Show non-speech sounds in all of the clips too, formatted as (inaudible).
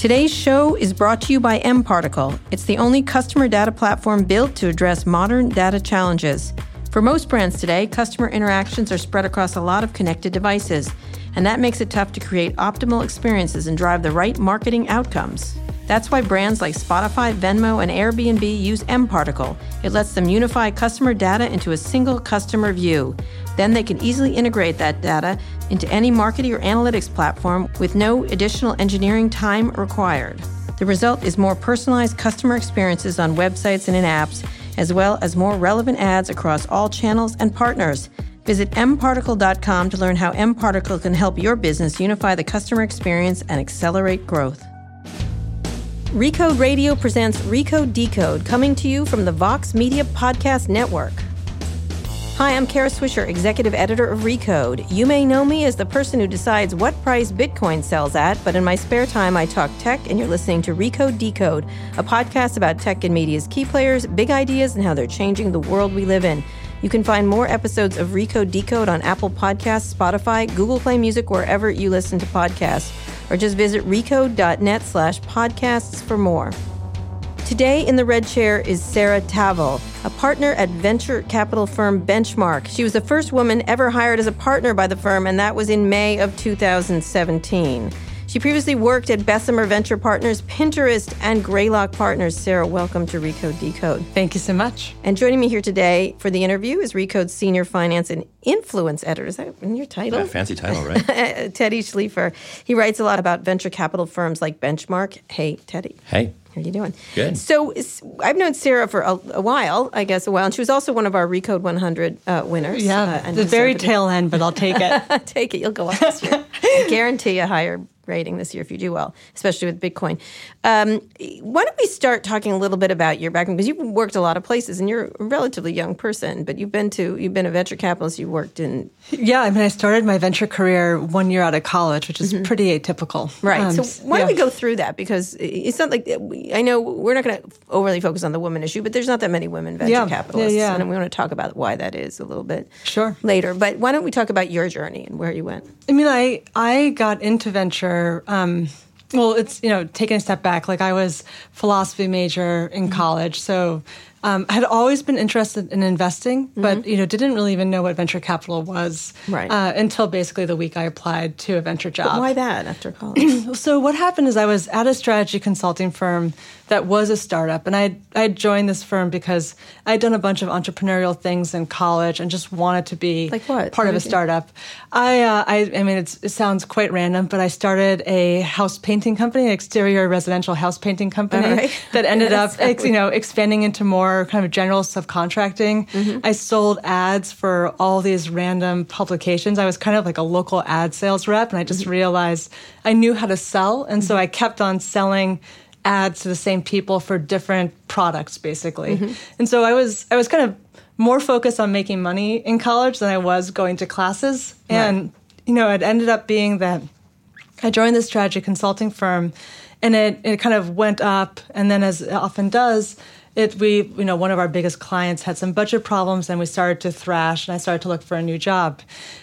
Today's show is brought to you by mParticle. It's the only customer data platform built to address modern data challenges. For most brands today, customer interactions are spread across a lot of connected devices, and that makes it tough to create optimal experiences and drive the right marketing outcomes. That's why brands like Spotify, Venmo, and Airbnb use mParticle. It lets them unify customer data into a single customer view. Then they can easily integrate that data into any marketing or analytics platform with no additional engineering time required. The result is more personalized customer experiences on websites and in apps, as well as more relevant ads across all channels and partners. Visit mparticle.com to learn how mparticle can help your business unify the customer experience and accelerate growth. Recode Radio presents Recode Decode, coming to you from the Vox Media Podcast Network. Hi, I'm Kara Swisher, executive editor of Recode. You may know me as the person who decides what price Bitcoin sells at, but in my spare time, I talk tech, and you're listening to Recode Decode, a podcast about tech and media's key players, big ideas, and how they're changing the world we live in. You can find more episodes of Recode Decode on Apple Podcasts, Spotify, Google Play Music, wherever you listen to podcasts or just visit recode.net slash podcasts for more. Today in the red chair is Sarah Tavel, a partner at venture capital firm Benchmark. She was the first woman ever hired as a partner by the firm, and that was in May of 2017. She previously worked at Bessemer Venture Partners, Pinterest, and Greylock Partners. Sarah, welcome to Recode Decode. Thank you so much. And joining me here today for the interview is Recode's senior finance and influence editor. Is that in your title? Yeah, fancy title, right? (laughs) Teddy Schleifer. He writes a lot about venture capital firms like Benchmark. Hey, Teddy. Hey. How are you doing? Good. So I've known Sarah for a, a, while, I guess a while, and she was also one of our Recode 100 uh, winners. Yeah, uh, the very tail end, but I'll take it. (laughs) take it. You'll go up this year. (laughs) I guarantee a higher rating this year if you do well, especially with Bitcoin. Um, why don't we start talking a little bit about your background because you've worked a lot of places and you're a relatively young person, but you've been to you've been a venture capitalist. You worked in yeah. I mean, I started my venture career one year out of college, which is mm-hmm. pretty atypical. Right. Um, so why yeah. don't we go through that because it's not like I know we're not going to overly focus on the woman issue, but there's not that many women venture yeah. capitalists, yeah, and we want to talk about why that is a little bit sure later. But why don't we talk about your journey and where you went? I mean, I I got into venture. Um, well, it's you know taking a step back. Like I was philosophy major in mm-hmm. college, so um, I had always been interested in investing, mm-hmm. but you know didn't really even know what venture capital was right. uh, until basically the week I applied to a venture job. But why that after college? (clears throat) so what happened is I was at a strategy consulting firm that was a startup. And I I joined this firm because I'd done a bunch of entrepreneurial things in college and just wanted to be like what? part what of a startup. I, uh, I I mean it sounds quite random, but I started a house painting company, an exterior residential house painting company right. that ended up (laughs) ex, you know expanding into more kind of general subcontracting. Mm-hmm. I sold ads for all these random publications. I was kind of like a local ad sales rep, and I just mm-hmm. realized I knew how to sell, and mm-hmm. so I kept on selling ads to the same people for different products basically. Mm-hmm. And so I was I was kind of more focused on making money in college than I was going to classes. Right. And you know, it ended up being that I joined this strategy consulting firm and it, it kind of went up and then as it often does, it we you know one of our biggest clients had some budget problems and we started to thrash and i started to look for a new job.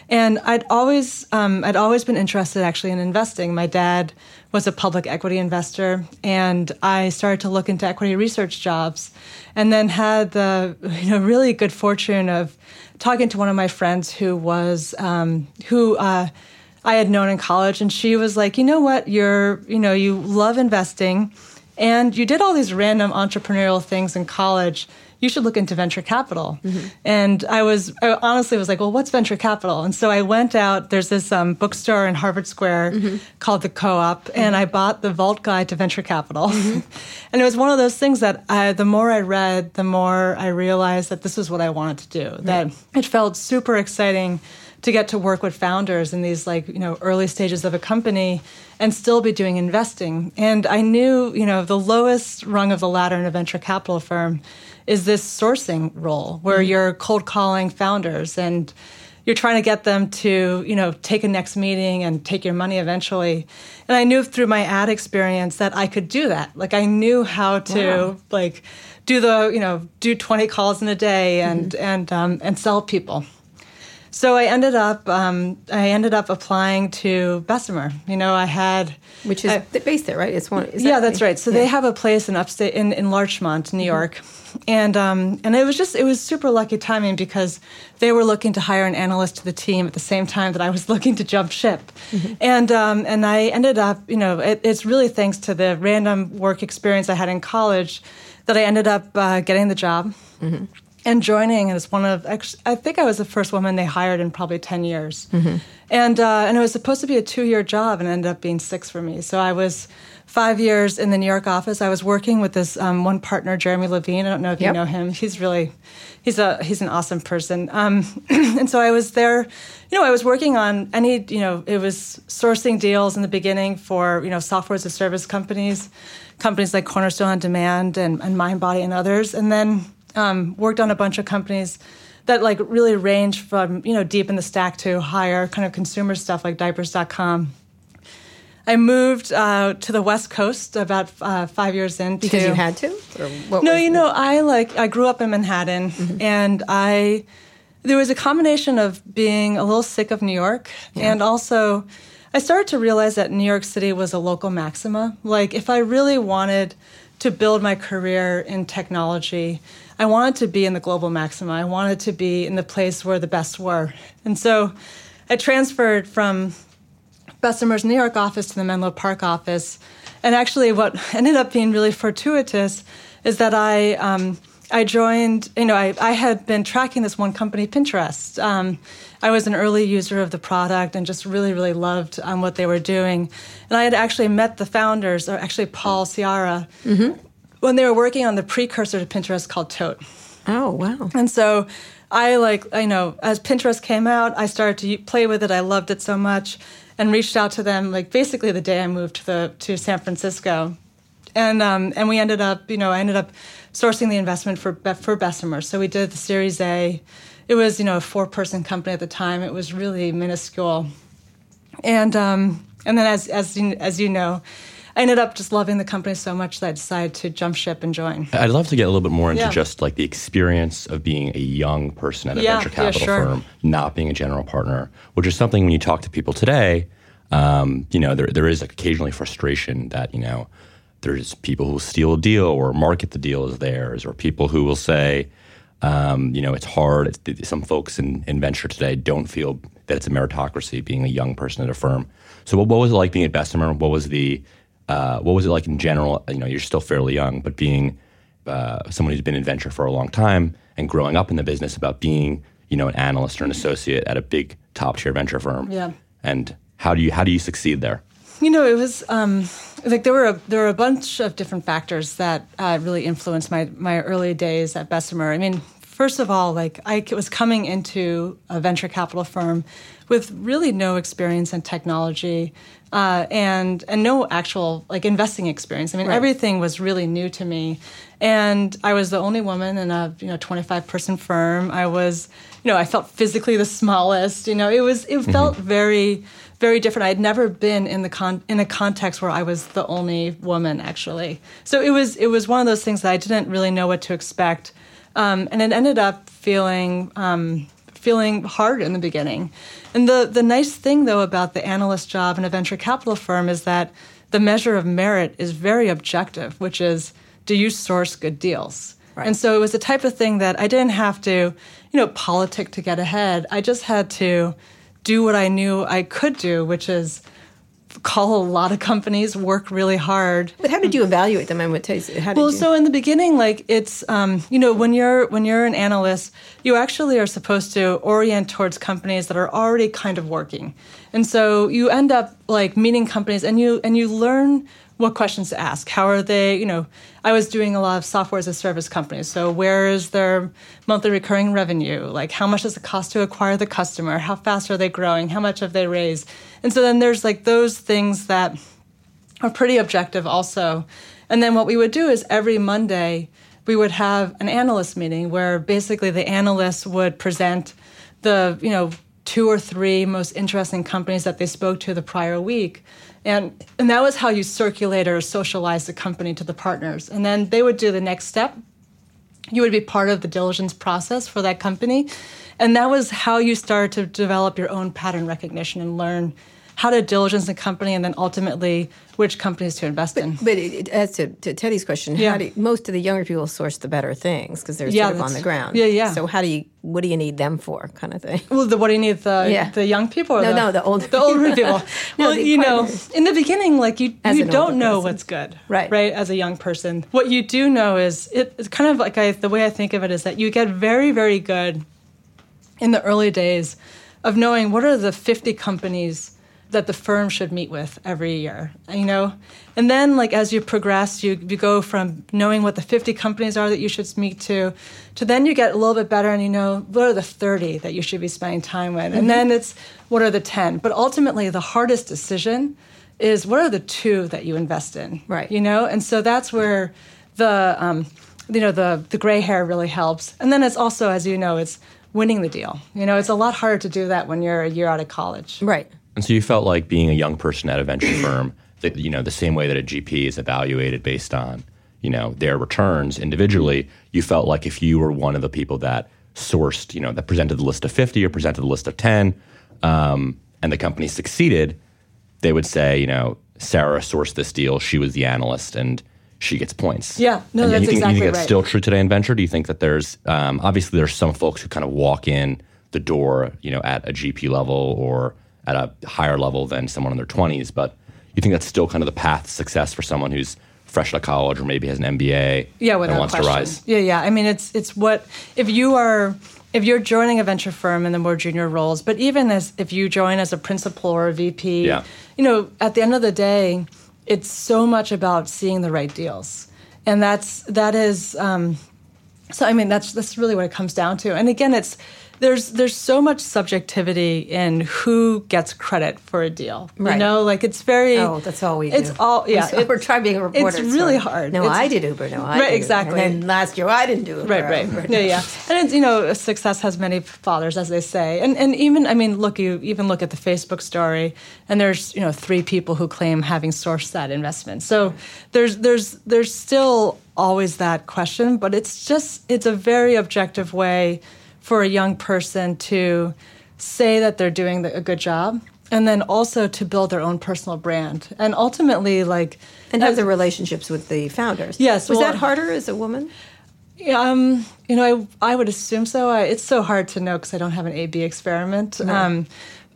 And i'd always um, i'd always been interested actually in investing. My dad was a public equity investor and i started to look into equity research jobs and then had the you know really good fortune of talking to one of my friends who was um, who uh, i had known in college and she was like you know what? You're you know you love investing and you did all these random entrepreneurial things in college. You should look into venture capital. Mm-hmm. And I was, I honestly was like, well, what's venture capital? And so I went out, there's this um, bookstore in Harvard Square mm-hmm. called The Co op, mm-hmm. and I bought the Vault Guide to Venture Capital. Mm-hmm. (laughs) and it was one of those things that I, the more I read, the more I realized that this was what I wanted to do, that it felt super exciting to get to work with founders in these like you know early stages of a company and still be doing investing and i knew you know the lowest rung of the ladder in a venture capital firm is this sourcing role where mm-hmm. you're cold calling founders and you're trying to get them to you know take a next meeting and take your money eventually and i knew through my ad experience that i could do that like i knew how to wow. like do the you know do 20 calls in a day and mm-hmm. and um, and sell people so I ended up um, I ended up applying to Bessemer. You know, I had which is I, based there, right? It's one. yeah, that that's right. So yeah. they have a place in upstate in, in Larchmont, New mm-hmm. York, and um, and it was just it was super lucky timing because they were looking to hire an analyst to the team at the same time that I was (laughs) looking to jump ship, mm-hmm. and um, and I ended up you know it, it's really thanks to the random work experience I had in college that I ended up uh, getting the job. Mm-hmm and joining as one of I think I was the first woman they hired in probably ten years, mm-hmm. and uh, and it was supposed to be a two year job and ended up being six for me. So I was five years in the New York office. I was working with this um, one partner, Jeremy Levine. I don't know if yep. you know him. He's really he's a he's an awesome person. Um, (clears throat) and so I was there. You know, I was working on any. You know, it was sourcing deals in the beginning for you know software as a service companies, companies like Cornerstone OnDemand and, and MindBody and others, and then um, worked on a bunch of companies that like really range from you know deep in the stack to higher kind of consumer stuff like diapers.com. I moved uh, to the West Coast about uh, five years in. Because you had to? no, you know, I like I grew up in Manhattan, mm-hmm. and I there was a combination of being a little sick of New York, yeah. and also I started to realize that New York City was a local maxima. Like if I really wanted to build my career in technology, I wanted to be in the global maxima. I wanted to be in the place where the best were. And so I transferred from Bessemer's New York office to the Menlo Park office. And actually, what (laughs) ended up being really fortuitous is that I, um, I joined, you know, I, I had been tracking this one company, Pinterest. Um, I was an early user of the product and just really, really loved um, what they were doing. And I had actually met the founders, or actually Paul Sciarra, mm-hmm when they were working on the precursor to Pinterest called Tote. Oh, wow. And so I like, I know, as Pinterest came out, I started to play with it. I loved it so much and reached out to them like basically the day I moved to the to San Francisco. And um, and we ended up, you know, I ended up sourcing the investment for for Bessemer. So we did the Series A. It was, you know, a four person company at the time. It was really minuscule. And um, and then as as as you know, I ended up just loving the company so much that I decided to jump ship and join. I'd love to get a little bit more into yeah. just like the experience of being a young person at a yeah, venture capital yeah, sure. firm, not being a general partner, which is something when you talk to people today, um, you know, there there is occasionally frustration that you know there's people who steal a deal or market the deal as theirs, or people who will say. Um, you know, it's hard. It's, some folks in, in venture today don't feel that it's a meritocracy being a young person at a firm. So, what, what was it like being at Bessemer? What was the uh, what was it like in general? You know, you're still fairly young, but being uh, someone who's been in venture for a long time and growing up in the business about being, you know, an analyst or an associate at a big top tier venture firm. Yeah. And how do you how do you succeed there? You know, it was um, like there were a, there were a bunch of different factors that uh, really influenced my my early days at Bessemer. I mean, first of all, like I was coming into a venture capital firm with really no experience in technology uh, and and no actual like investing experience. I mean, right. everything was really new to me, and I was the only woman in a you know 25 person firm. I was you know I felt physically the smallest. You know, it was it mm-hmm. felt very very different. I had never been in the con- in a context where I was the only woman actually. So it was it was one of those things that I didn't really know what to expect, um, and it ended up feeling. Um, feeling hard in the beginning. And the, the nice thing, though, about the analyst job in a venture capital firm is that the measure of merit is very objective, which is do you source good deals? Right. And so it was the type of thing that I didn't have to, you know, politic to get ahead. I just had to do what I knew I could do, which is call a lot of companies, work really hard. But how did you evaluate them? I would tell you. How did well, you? so in the beginning, like it's um, you know when you're when you're an analyst, you actually are supposed to orient towards companies that are already kind of working, and so you end up like meeting companies and you and you learn what questions to ask. How are they, you know, I was doing a lot of software as a service companies. So where is their monthly recurring revenue? Like how much does it cost to acquire the customer? How fast are they growing? How much have they raised? And so then there's like those things that are pretty objective also. And then what we would do is every Monday we would have an analyst meeting where basically the analysts would present the, you know, two or three most interesting companies that they spoke to the prior week and, and that was how you circulate or socialize the company to the partners. And then they would do the next step, you would be part of the diligence process for that company. And that was how you started to develop your own pattern recognition and learn how to diligence a company and then ultimately which companies to invest but, in. But it, as to, to Teddy's question, yeah. Do, most of the younger people source the better things because they're yeah, sort of on the ground. Yeah, yeah. So how do you, what do you need them for, kind of thing? Well, the, what do you need the yeah. the young people? no, the, no, the older (laughs) the older people. (laughs) no, well, you know, in the beginning, like you as you don't know person. what's good, right? Right, as a young person, what you do know is it, it's kind of like I, the way I think of it is that you get very, very good in the early days of knowing what are the 50 companies that the firm should meet with every year you know? And then like as you progress you, you go from knowing what the 50 companies are that you should meet to to then you get a little bit better and you know what are the 30 that you should be spending time with. Mm-hmm. and then it's what are the 10 but ultimately the hardest decision is what are the two that you invest in right. you know? And so that's where the um, you know the the gray hair really helps. And then it's also as you know it's winning the deal you know it's a lot harder to do that when you're a year out of college right and so you felt like being a young person at a venture (clears throat) firm, that you know the same way that a GP is evaluated based on you know their returns individually. You felt like if you were one of the people that sourced, you know, that presented the list of fifty or presented the list of ten, um, and the company succeeded, they would say, you know, Sarah sourced this deal. She was the analyst, and she gets points. Yeah, no, and that's you think, exactly you think that's right. still true today in venture? Do you think that there's um, obviously there's some folks who kind of walk in the door, you know, at a GP level or at a higher level than someone in their 20s. But you think that's still kind of the path to success for someone who's fresh out of college or maybe has an MBA yeah, and wants question. to rise? Yeah, yeah. I mean, it's it's what if you are if you're joining a venture firm in the more junior roles, but even as if you join as a principal or a VP, yeah. you know, at the end of the day, it's so much about seeing the right deals, and that's that is. Um, so I mean, that's that's really what it comes down to. And again, it's there's there's so much subjectivity in who gets credit for a deal. Right. You know, like it's very Oh, that's all we do. It's all yeah. We're, (laughs) we're trying being a reporter. It's really hard. No, it's, I did Uber. No, I right, did exactly. And then last year I didn't do it. Right, right. Yeah, yeah. And it's, you know, success has many fathers, as they say. And and even I mean, look, you even look at the Facebook story, and there's you know three people who claim having sourced that investment. So there's there's there's still always that question, but it's just it's a very objective way for a young person to say that they're doing a good job and then also to build their own personal brand and ultimately like and have the relationships with the founders yes was well, that harder as a woman um, you know, I, I would assume so. I, it's so hard to know because I don't have an A/B experiment. No. Um,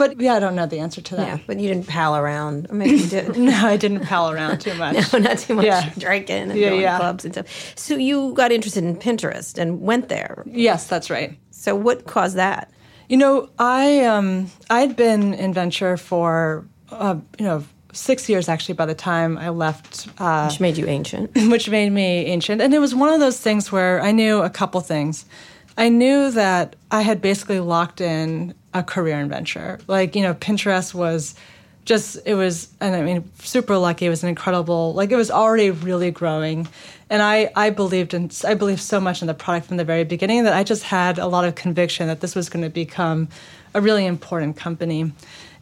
but yeah, I don't know the answer to that. Yeah, but you didn't pal around. Or maybe you did. (laughs) no, I didn't pal around too (laughs) much. no, not too much yeah. drinking and yeah, going yeah. to clubs and stuff. So you got interested in Pinterest and went there. Yes, that's right. So what caused that? You know, I um, I'd been in venture for uh, you know six years actually by the time I left. Uh, which made you ancient. (laughs) Which made me ancient, and it was one of those things where I knew a couple things. I knew that I had basically locked in a career in venture. Like you know, Pinterest was just it was and i mean super lucky. It was an incredible like it was already really growing. And i i believed in i believed so much in the product from the very beginning that i just had a lot of conviction that this was going to become a really important company.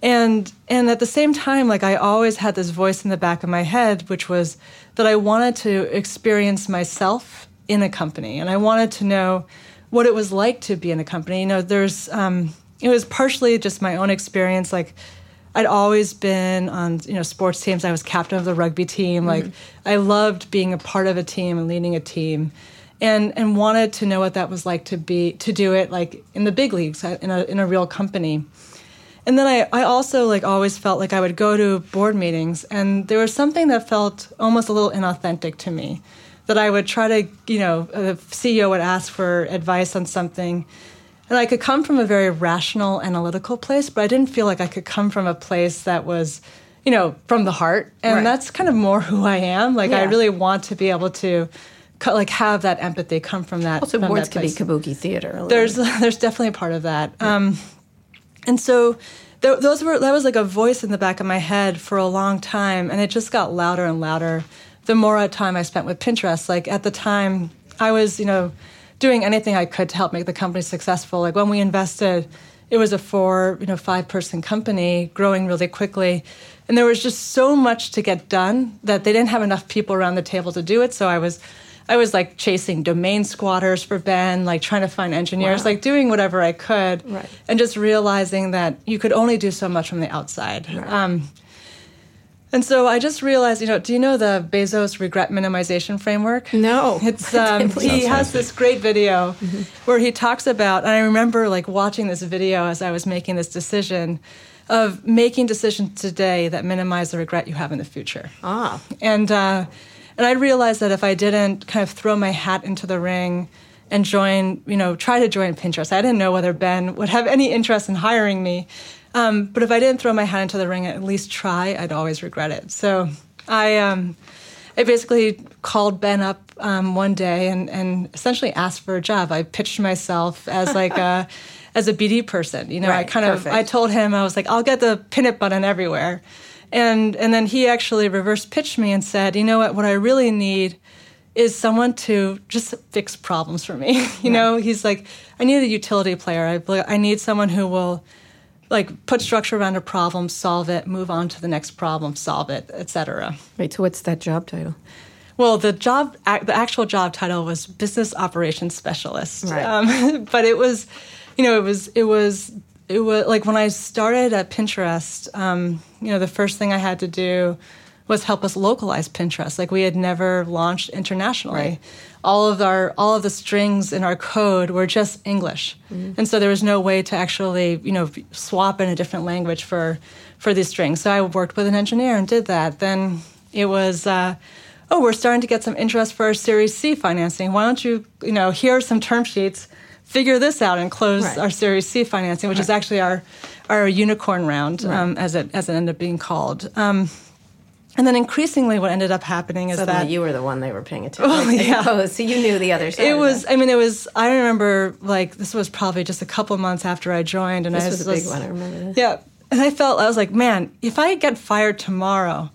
And and at the same time like i always had this voice in the back of my head which was that i wanted to experience myself in a company. And i wanted to know what it was like to be in a company. You know there's um, it was partially just my own experience like I'd always been on you know sports teams. I was captain of the rugby team. Like mm-hmm. I loved being a part of a team and leading a team, and and wanted to know what that was like to be to do it like in the big leagues uh, in a in a real company. And then I, I also like always felt like I would go to board meetings and there was something that felt almost a little inauthentic to me. That I would try to, you know, the CEO would ask for advice on something and I could come from a very rational, analytical place, but I didn't feel like I could come from a place that was, you know, from the heart. And right. that's kind of more who I am. Like yeah. I really want to be able to like have that empathy come from that. Also, from boards can be kabuki theater. There's (laughs) there's definitely a part of that. Yeah. Um, and so th- those were that was like a voice in the back of my head for a long time, and it just got louder and louder the more time I spent with Pinterest. Like at the time, I was you know doing anything I could to help make the company successful. Like when we invested, it was a four, you know, five person company growing really quickly. And there was just so much to get done that they didn't have enough people around the table to do it. So I was I was like chasing domain squatters for Ben, like trying to find engineers, wow. like doing whatever I could, right. and just realizing that you could only do so much from the outside. Right. Um, and so I just realized, you know, do you know the Bezos regret minimization framework? No. (laughs) It's um, he has this great video mm-hmm. where he talks about, and I remember like watching this video as I was making this decision of making decisions today that minimize the regret you have in the future. Ah. And uh, and I realized that if I didn't kind of throw my hat into the ring and join, you know, try to join Pinterest, I didn't know whether Ben would have any interest in hiring me. Um, but if I didn't throw my hat into the ring and at least try, I'd always regret it. So I, um, I basically called Ben up um, one day and, and essentially asked for a job. I pitched myself as like a (laughs) as a BD person. You know, right, I kind perfect. of I told him I was like, I'll get the pin it button everywhere. And and then he actually reverse pitched me and said, you know what, what I really need is someone to just fix problems for me. (laughs) you right. know, he's like, I need a utility player. I I need someone who will like put structure around a problem, solve it, move on to the next problem, solve it, etc. Right. So what's that job title? Well, the job, the actual job title was business operations specialist. Right. Um, (laughs) but it was, you know, it was it was it was like when I started at Pinterest, um, you know, the first thing I had to do was help us localize Pinterest. Like we had never launched internationally. Right. All of our all of the strings in our code were just English, mm-hmm. and so there was no way to actually, you know, swap in a different language for for these strings. So I worked with an engineer and did that. Then it was. Uh, oh, we're starting to get some interest for our Series C financing. Why don't you, you know, here are some term sheets figure this out and close right. our Series C financing, which right. is actually our our unicorn round, right. um, as it as it ended up being called. Um, and then increasingly, what ended up happening is Suddenly that you were the one they were paying (laughs) attention. To. Oh, like, yeah. (laughs) Oh, so you knew the other side. It was. I mean, it was. I remember like this was probably just a couple months after I joined, and this I was, was a big one. I remember this. Yeah, and I felt I was like, man, if I get fired tomorrow,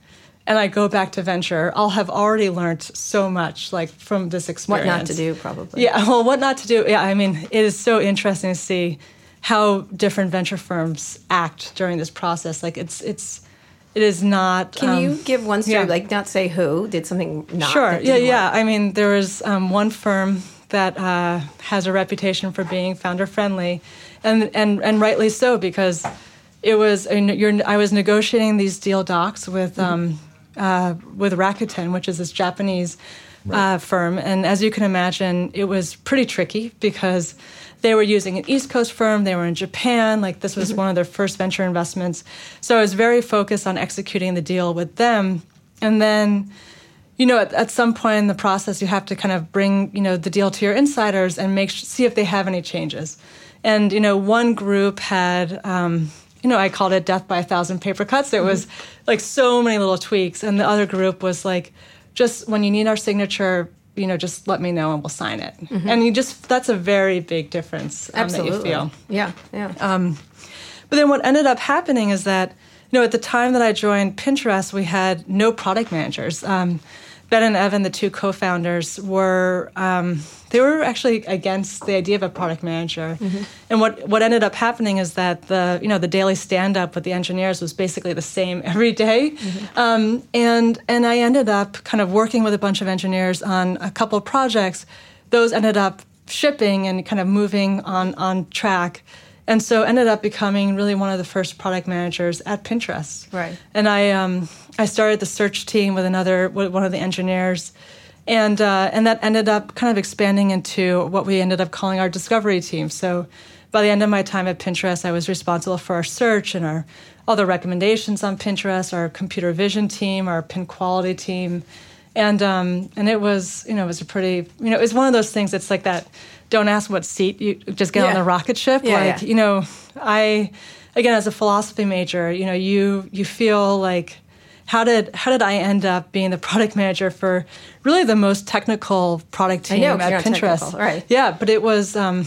and I go back to venture, I'll have already learned so much, like from this experience. What not to do, probably. Yeah, well, what not to do. Yeah, I mean, it is so interesting to see how different venture firms act during this process. Like, it's it's it is not. Can um, you give one story? Yeah. Like, not say who did something not. Sure. Yeah, yeah. I mean, there was um, one firm that uh, has a reputation for being founder friendly, and and and rightly so because it was. I, was negotiating these deal docs with. Um, uh, with Rakuten, which is this Japanese right. uh, firm. And as you can imagine, it was pretty tricky because they were using an East Coast firm. They were in Japan. Like this was mm-hmm. one of their first venture investments. So I was very focused on executing the deal with them. And then, you know, at, at some point in the process, you have to kind of bring, you know, the deal to your insiders and make see if they have any changes. And you know, one group had. Um, you know, I called it death by a thousand paper cuts. There was mm-hmm. like so many little tweaks. And the other group was like, just when you need our signature, you know, just let me know and we'll sign it. Mm-hmm. And you just, that's a very big difference um, that you feel. Yeah, yeah. Um, but then what ended up happening is that, you know, at the time that I joined Pinterest, we had no product managers. Um, Ben and Evan, the two co-founders, were um, they were actually against the idea of a product manager. Mm-hmm. And what what ended up happening is that the you know the daily stand up with the engineers was basically the same (laughs) every day. Mm-hmm. Um, and and I ended up kind of working with a bunch of engineers on a couple projects. Those ended up shipping and kind of moving on on track. And so ended up becoming really one of the first product managers at Pinterest. Right. And I um, I started the search team with another one of the engineers and uh, and that ended up kind of expanding into what we ended up calling our discovery team. So by the end of my time at Pinterest, I was responsible for our search and our all the recommendations on Pinterest, our computer vision team, our pin quality team, and um, and it was you know it was a pretty you know it was one of those things that's like that. Don't ask what seat you just get yeah. on the rocket ship. Yeah, like yeah. you know, I again as a philosophy major, you know you you feel like how did how did I end up being the product manager for really the most technical product team know, at Pinterest? right? Yeah, but it was um,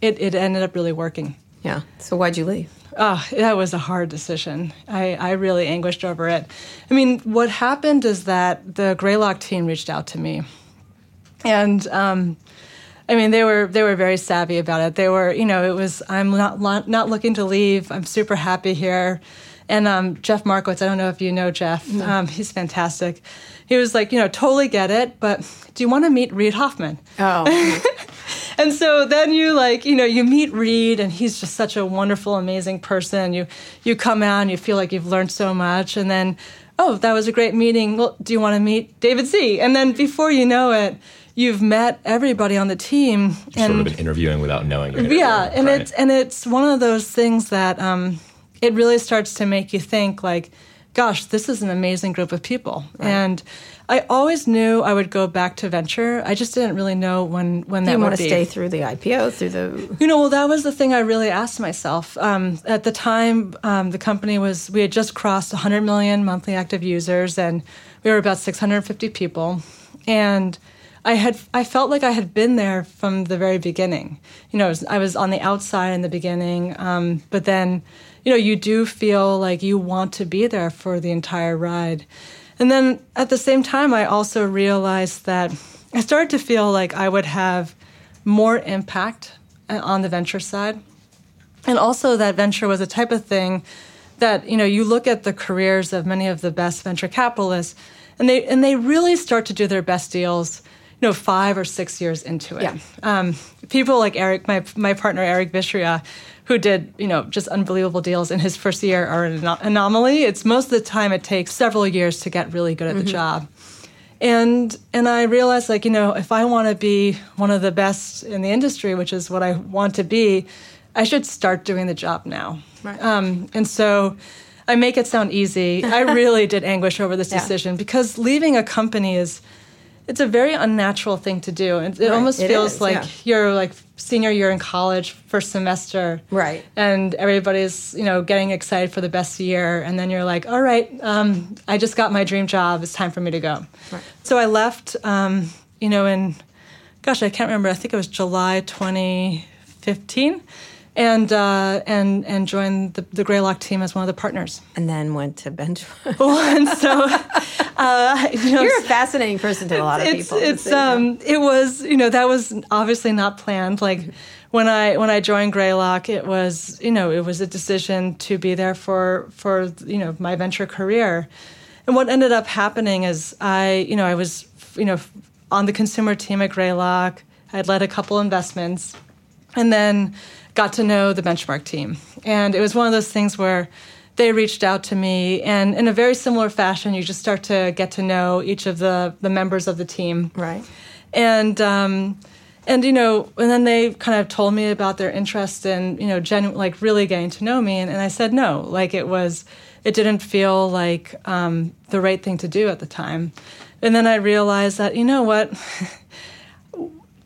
it it ended up really working. Yeah. So why'd you leave? Oh, that was a hard decision. I, I really anguished over it. I mean, what happened is that the Greylock team reached out to me, and um, I mean, they were they were very savvy about it. They were, you know, it was I'm not not looking to leave. I'm super happy here And um, Jeff Markowitz, I don't know if you know Jeff. No. Um, he's fantastic. He was like, you know, totally get it, but do you want to meet Reid Hoffman? Oh. (laughs) and so then you like, you know, you meet Reed and he's just such a wonderful, amazing person. You you come out and you feel like you've learned so much, and then, oh, that was a great meeting. Well, do you want to meet David Sze? And then before you know it you've met everybody on the team and sort of been interviewing without knowing yeah and right? it's and it's one of those things that um, it really starts to make you think like gosh this is an amazing group of people right. and I always knew I would go back to venture. I just didn't really know when when that you want to stay through the IPO, through the. You know, well, that was the thing I really asked myself. Um, at the time, um, the company was we had just crossed 100 million monthly active users, and we were about 650 people, and I had I felt like I had been there from the very beginning. You know, I was on the outside in the beginning, um, but then, you know, you do feel like you want to be there for the entire ride. And then at the same time, I also realized that I started to feel like I would have more impact uh, on the venture side, and also that venture was a type of thing that you know you look at the careers of many of the best venture capitalists and they and they really start to do their best deals you know, five or six years into it. Yeah. Um, people like Eric, my my partner Eric Vishria, who did you know just unbelievable deals in his first year, are an anomaly. It's most of the time it takes several years to get really good at mm-hmm. the job. And and I realized like you know if I want to be one of the best in the industry, which is what I want to be, I should start doing the job now. Right. Um, and so. I make it sound easy. I (laughs) really did anguish over this decision because leaving a company is it's a very unnatural thing to do. It, it right. almost it feels is, like yeah. you're like senior year in college, first semester, right? And everybody's you know getting excited for the best year, and then you're like, all right, um, I just got my dream job. It's time for me to go. Right. So I left, um, you know, in gosh, I can't remember. I think it was July 2015 and uh, and and joined the, the Greylock team as one of the partners. And then went to Benchmark. (laughs) well, and so (laughs) uh, you know, you're a fascinating person to a lot of it's, people. It's um, it was you know that was obviously not planned. Like when I when I joined Greylock, it was you know it was a decision to be there for for you know my venture career. And what ended up happening is I you know I was you know on the consumer team at Greylock. I had led a couple investments, and then got to know the benchmark team. And it was one of those things where they reached out to me and in a very similar fashion you just start to get to know each of the the members of the team. Right. And um and you know and then they kind of told me about their interest in you know genu- like really getting to know me and, and i said no. Like it was it didn't feel like um, the right thing to do at the time. And then i realized that you know what (laughs)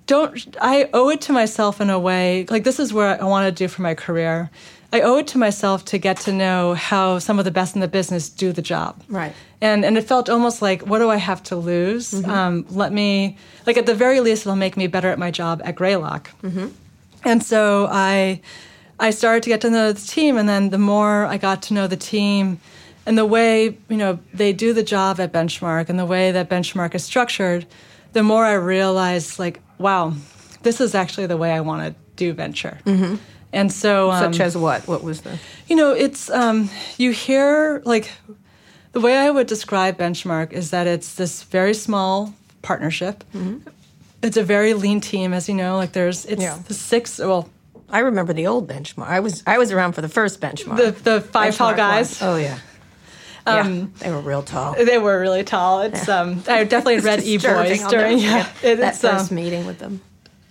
don't I owe it to myself in a way like this is where I want to do for my career. I owe it to myself to get to know how some of the best in the business do the job. Right. And and it felt almost like what do I have to lose? Mm-hmm. Um, let me like at the very least it'll make me better at my job at Greylock. Mm-hmm. And so I I started to get to know the team, and then the more I got to know the team and the way you know they do the job at Benchmark and the way that Benchmark is structured, the more I realized like wow, this is actually the way I want to do venture. Mm-hmm. And so, um, such as what? What was the? You know, it's um, you hear like the way I would describe Benchmark is that it's this very small partnership. Mm-hmm. It's a very lean team, as you know. Like there's it's yeah. the six. Well, I remember the old benchmark. I was I was around for the first benchmark. The the five benchmark tall guys. One. Oh yeah. Um, yeah, they were real tall. They were really tall. It's yeah. um, I definitely (laughs) read E Boys during yeah, it, that first um, meeting with them. (laughs)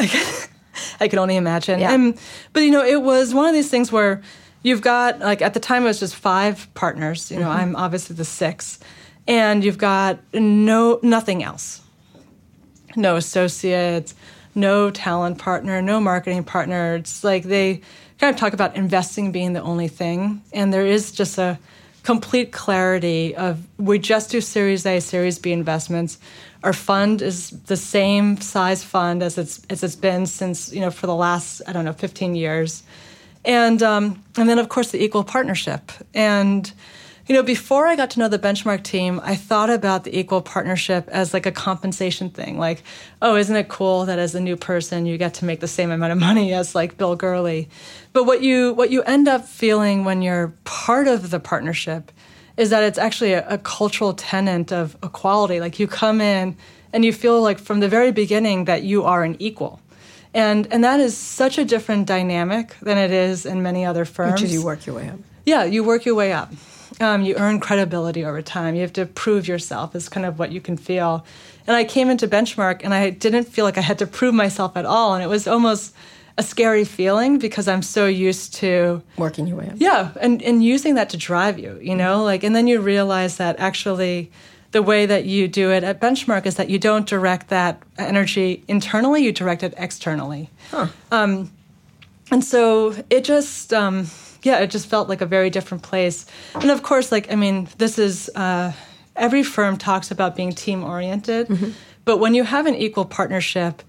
I could only imagine. Yeah. And, but you know, it was one of these things where you've got like at the time it was just five partners. You know, mm-hmm. I'm obviously the sixth, and you've got no nothing else, no associates, no talent partner, no marketing partner. It's like they kind of talk about investing being the only thing, and there is just a complete clarity of we just do Series A, Series B investments. Our fund is the same size fund as it's as it's been since you know for the last I don't know 15 years, and um, and then of course the equal partnership and you know, before I got to know the benchmark team, I thought about the equal partnership as like a compensation thing. Like, oh, isn't it cool that as a new person you get to make the same amount of money as like Bill Gurley? But what you what you end up feeling when you're part of the partnership is that it's actually a, a cultural tenet of equality. Like you come in and you feel like from the very beginning that you are an equal. And and that is such a different dynamic than it is in many other firms. Which is you work your way up. Yeah, you work your way up. Um, you earn credibility over time. You have to prove yourself, is kind of what you can feel. And I came into Benchmark and I didn't feel like I had to prove myself at all. And it was almost a scary feeling because I'm so used to working your way up. Yeah, and, and using that to drive you, you know, like, and then you realize that actually the way that you do it at Benchmark is that you don't direct that energy internally, you direct it externally. Huh. Um, and so it just, um, yeah, it just felt like a very different place. And of course, like, I mean, this is, uh, every firm talks about being team oriented, mm-hmm. but when you have an equal partnership,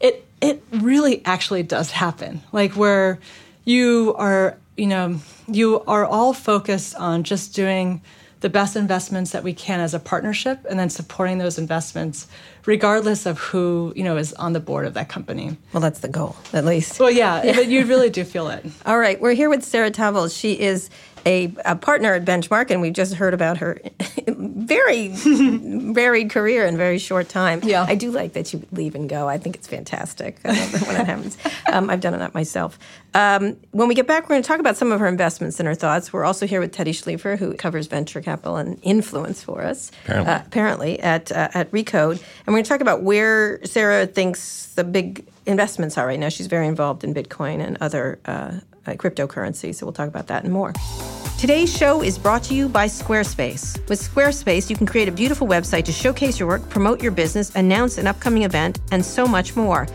it, it really actually does happen. Like, where you are, you know, you are all focused on just doing the best investments that we can as a partnership and then supporting those investments regardless of who you know is on the board of that company. Well that's the goal at least. Well yeah, yeah. but you really do feel it. (laughs) All right we're here with sarah tavels she is a, a partner at Benchmark, and we've just heard about her (laughs) very (laughs) varied career in a very short time. Yeah. I do like that you leave and go. I think it's fantastic when that happens. (laughs) Um, I've done it myself. Um, when we get back, we're going to talk about some of her investments and her thoughts. We're also here with Teddy Schleifer, who covers venture capital and influence for us, apparently, uh, apparently at uh, at Recode, and we're going to talk about where Sarah thinks the big investments are right now. She's very involved in Bitcoin and other uh, uh, cryptocurrency. So we'll talk about that and more. Today's show is brought to you by Squarespace. With Squarespace, you can create a beautiful website to showcase your work, promote your business, announce an upcoming event, and so much more.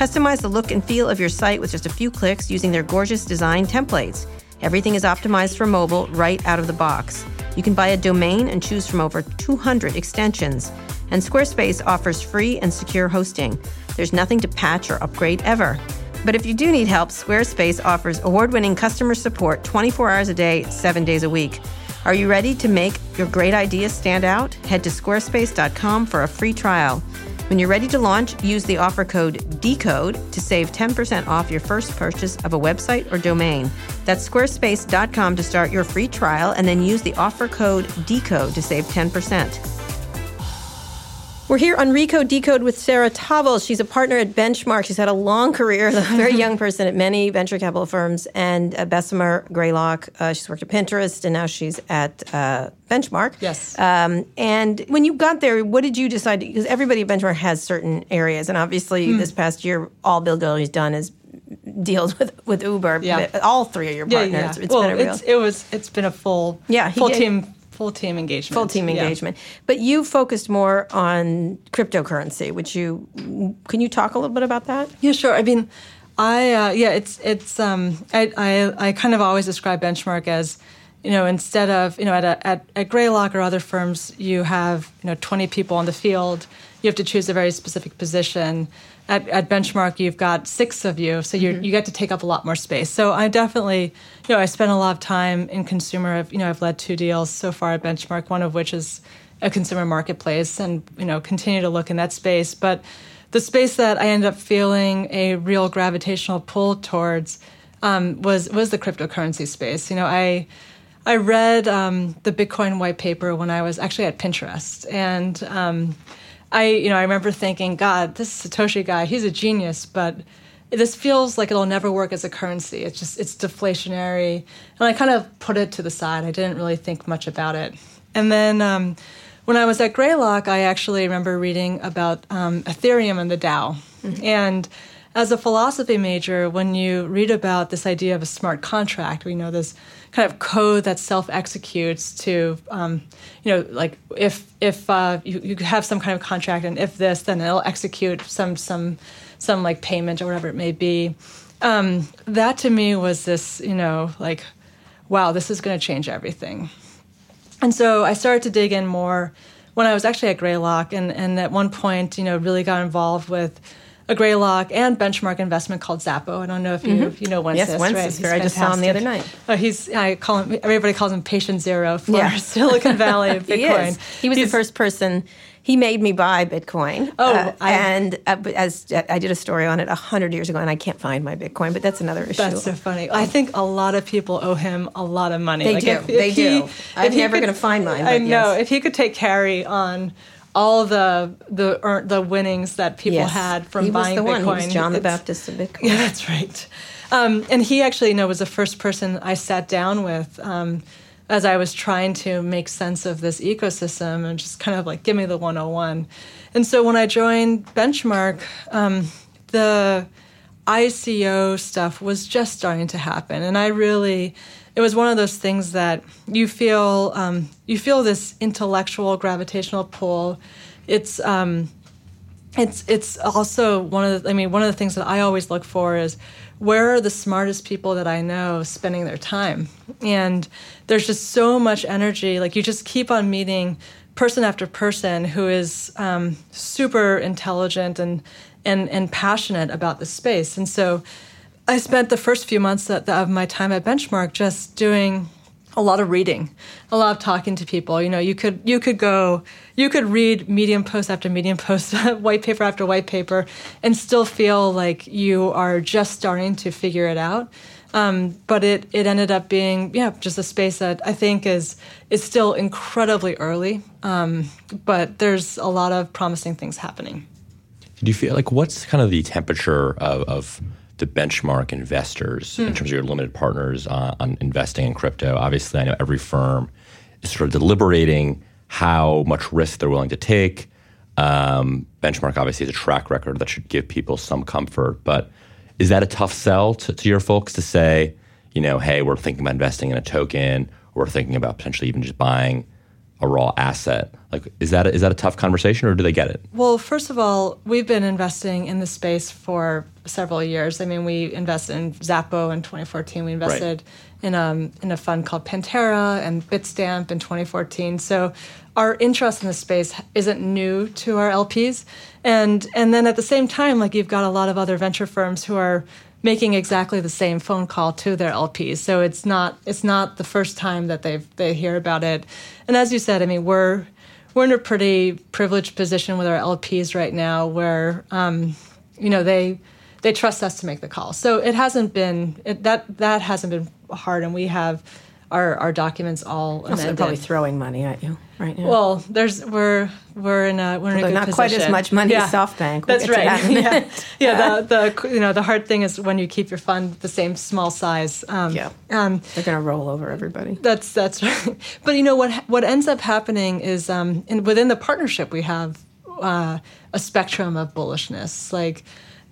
Customize the look and feel of your site with just a few clicks using their gorgeous design templates. Everything is optimized for mobile right out of the box. You can buy a domain and choose from over 200 extensions. And Squarespace offers free and secure hosting. There's nothing to patch or upgrade ever. But if you do need help, Squarespace offers award winning customer support 24 hours a day, seven days a week. Are you ready to make your great ideas stand out? Head to squarespace.com for a free trial. When you're ready to launch, use the offer code DECODE to save 10% off your first purchase of a website or domain. That's squarespace.com to start your free trial and then use the offer code DECODE to save 10%. We're here on Recode Decode with Sarah Tavels. She's a partner at Benchmark. She's had a long career, a very (laughs) young person at many venture capital firms and uh, Bessemer Greylock. Uh, she's worked at Pinterest and now she's at uh, Benchmark. Yes. Um, and when you got there, what did you decide? Because everybody at Benchmark has certain areas, and obviously mm. this past year, all Bill Gurley's done is deals with with Uber. Yeah. All three of your partners. Yeah, yeah. It's well, been a real. It's, it was. It's been a full. Yeah, full team full team engagement. Full team engagement. Yeah. But you focused more on cryptocurrency, which you can you talk a little bit about that? Yeah, sure. I mean, I uh, yeah, it's it's um, I, I I kind of always describe benchmark as you know instead of you know at a, at at Greylock or other firms you have you know 20 people on the field you have to choose a very specific position at, at benchmark you've got six of you so you mm-hmm. you get to take up a lot more space. So i definitely you know i spent a lot of time in consumer I've, you know i've led two deals so far at benchmark one of which is a consumer marketplace and you know continue to look in that space. But the space that i ended up feeling a real gravitational pull towards um, was was the cryptocurrency space. You know i I read um, the Bitcoin white paper when I was actually at Pinterest, and um, I, you know, I remember thinking, God, this Satoshi guy, he's a genius, but this feels like it'll never work as a currency. It's just, it's deflationary. And I kind of put it to the side. I didn't really think much about it. And then um, when I was at Greylock, I actually remember reading about um, Ethereum and the DAO. Mm-hmm. And as a philosophy major, when you read about this idea of a smart contract, we know this kind of code that self executes to, um, you know, like if if uh, you, you have some kind of contract and if this, then it'll execute some some some like payment or whatever it may be. Um, that to me was this, you know, like, wow, this is going to change everything. And so I started to dig in more when I was actually at Greylock, and and at one point, you know, really got involved with a Greylock and benchmark investment called Xapo. I don't know if you mm-hmm. you know Wences. Yes, Wences. Right? I just saw him the other night. Oh, he's I call him. Everybody calls him Patient Zero for yeah. (laughs) Silicon Valley (laughs) of Bitcoin. he, is. he was he's, the first person he made me buy Bitcoin. Oh, uh, I, and uh, as uh, I did a story on it a hundred years ago, and I can't find my Bitcoin, but that's another issue. That's so funny. I think a lot of people owe him a lot of money. They like do. If, if they he, do. I'm never going to find mine. I know. Yes. If he could take carry on all the the the winnings that people yes. had from he buying was the Bitcoin. One. He was John the Baptist of Bitcoin. (laughs) Yeah, that's right. Um, and he actually, you know, was the first person I sat down with. Um, as I was trying to make sense of this ecosystem and just kind of like give me the 101. And so when I joined Benchmark, um, the ICO stuff was just starting to happen, and I really it was one of those things that you feel um, you feel this intellectual gravitational pull. It's um, it's it's also one of the, I mean one of the things that I always look for is where are the smartest people that I know spending their time? And there's just so much energy. Like you just keep on meeting person after person who is um, super intelligent and, and, and passionate about the space. And so I spent the first few months of my time at Benchmark just doing a lot of reading, a lot of talking to people. You know, you could you could go, you could read Medium post after Medium post, (laughs) white paper after white paper, and still feel like you are just starting to figure it out. Um, but it it ended up being yeah just a space that I think is is still incredibly early, um, but there's a lot of promising things happening. Do you feel like what's kind of the temperature of, of the benchmark investors in hmm. terms of your limited partners uh, on investing in crypto? Obviously, I know every firm is sort of deliberating how much risk they're willing to take. Um, benchmark obviously is a track record that should give people some comfort, but is that a tough sell to, to your folks to say, you know, hey, we're thinking about investing in a token, or we're thinking about potentially even just buying a raw asset. Like, is that a, is that a tough conversation, or do they get it? Well, first of all, we've been investing in the space for several years. I mean, we invested in Xapo in 2014. We invested right. in um in a fund called Pantera and Bitstamp in 2014. So our interest in the space isn't new to our LPs, and and then at the same time, like you've got a lot of other venture firms who are making exactly the same phone call to their LPs. So it's not it's not the first time that they they hear about it. And as you said, I mean, we're we're in a pretty privileged position with our LPs right now, where um, you know they they trust us to make the call. So it hasn't been it, that that hasn't been hard, and we have our, our documents all amended. Also, probably throwing money at you right now. Well, there's we're we're in a we're in a good not position. quite as much money yeah. as SoftBank. We'll That's right. That yeah, (laughs) yeah. The, (laughs) the you know the hard thing is when you keep your fund the same small size. Um, yeah, um, they're going to roll over everybody. That's that's (laughs) right. But you know what what ends up happening is um, in, within the partnership we have uh, a spectrum of bullishness. Like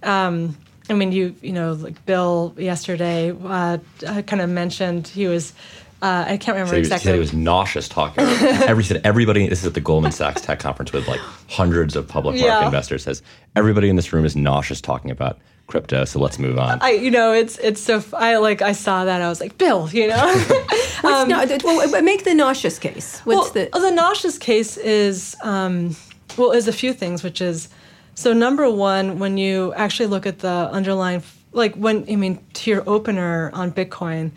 um, I mean, you you know, like Bill yesterday uh, kind of mentioned he was uh, I can't remember so he was, exactly. He, he was nauseous talking. (laughs) Every said everybody. This is at the Goldman Sachs Tech Conference with like hundreds of public market yeah. investors. Says everybody in this room is nauseous talking about crypto. So let's move on. I, you know, it's it's so. I like I saw that. I was like, Bill, you know. (laughs) (laughs) um, no, well, make the nauseous case. What's well, the the nauseous case is um, well is a few things, which is so number one when you actually look at the underlying like when I mean to your opener on Bitcoin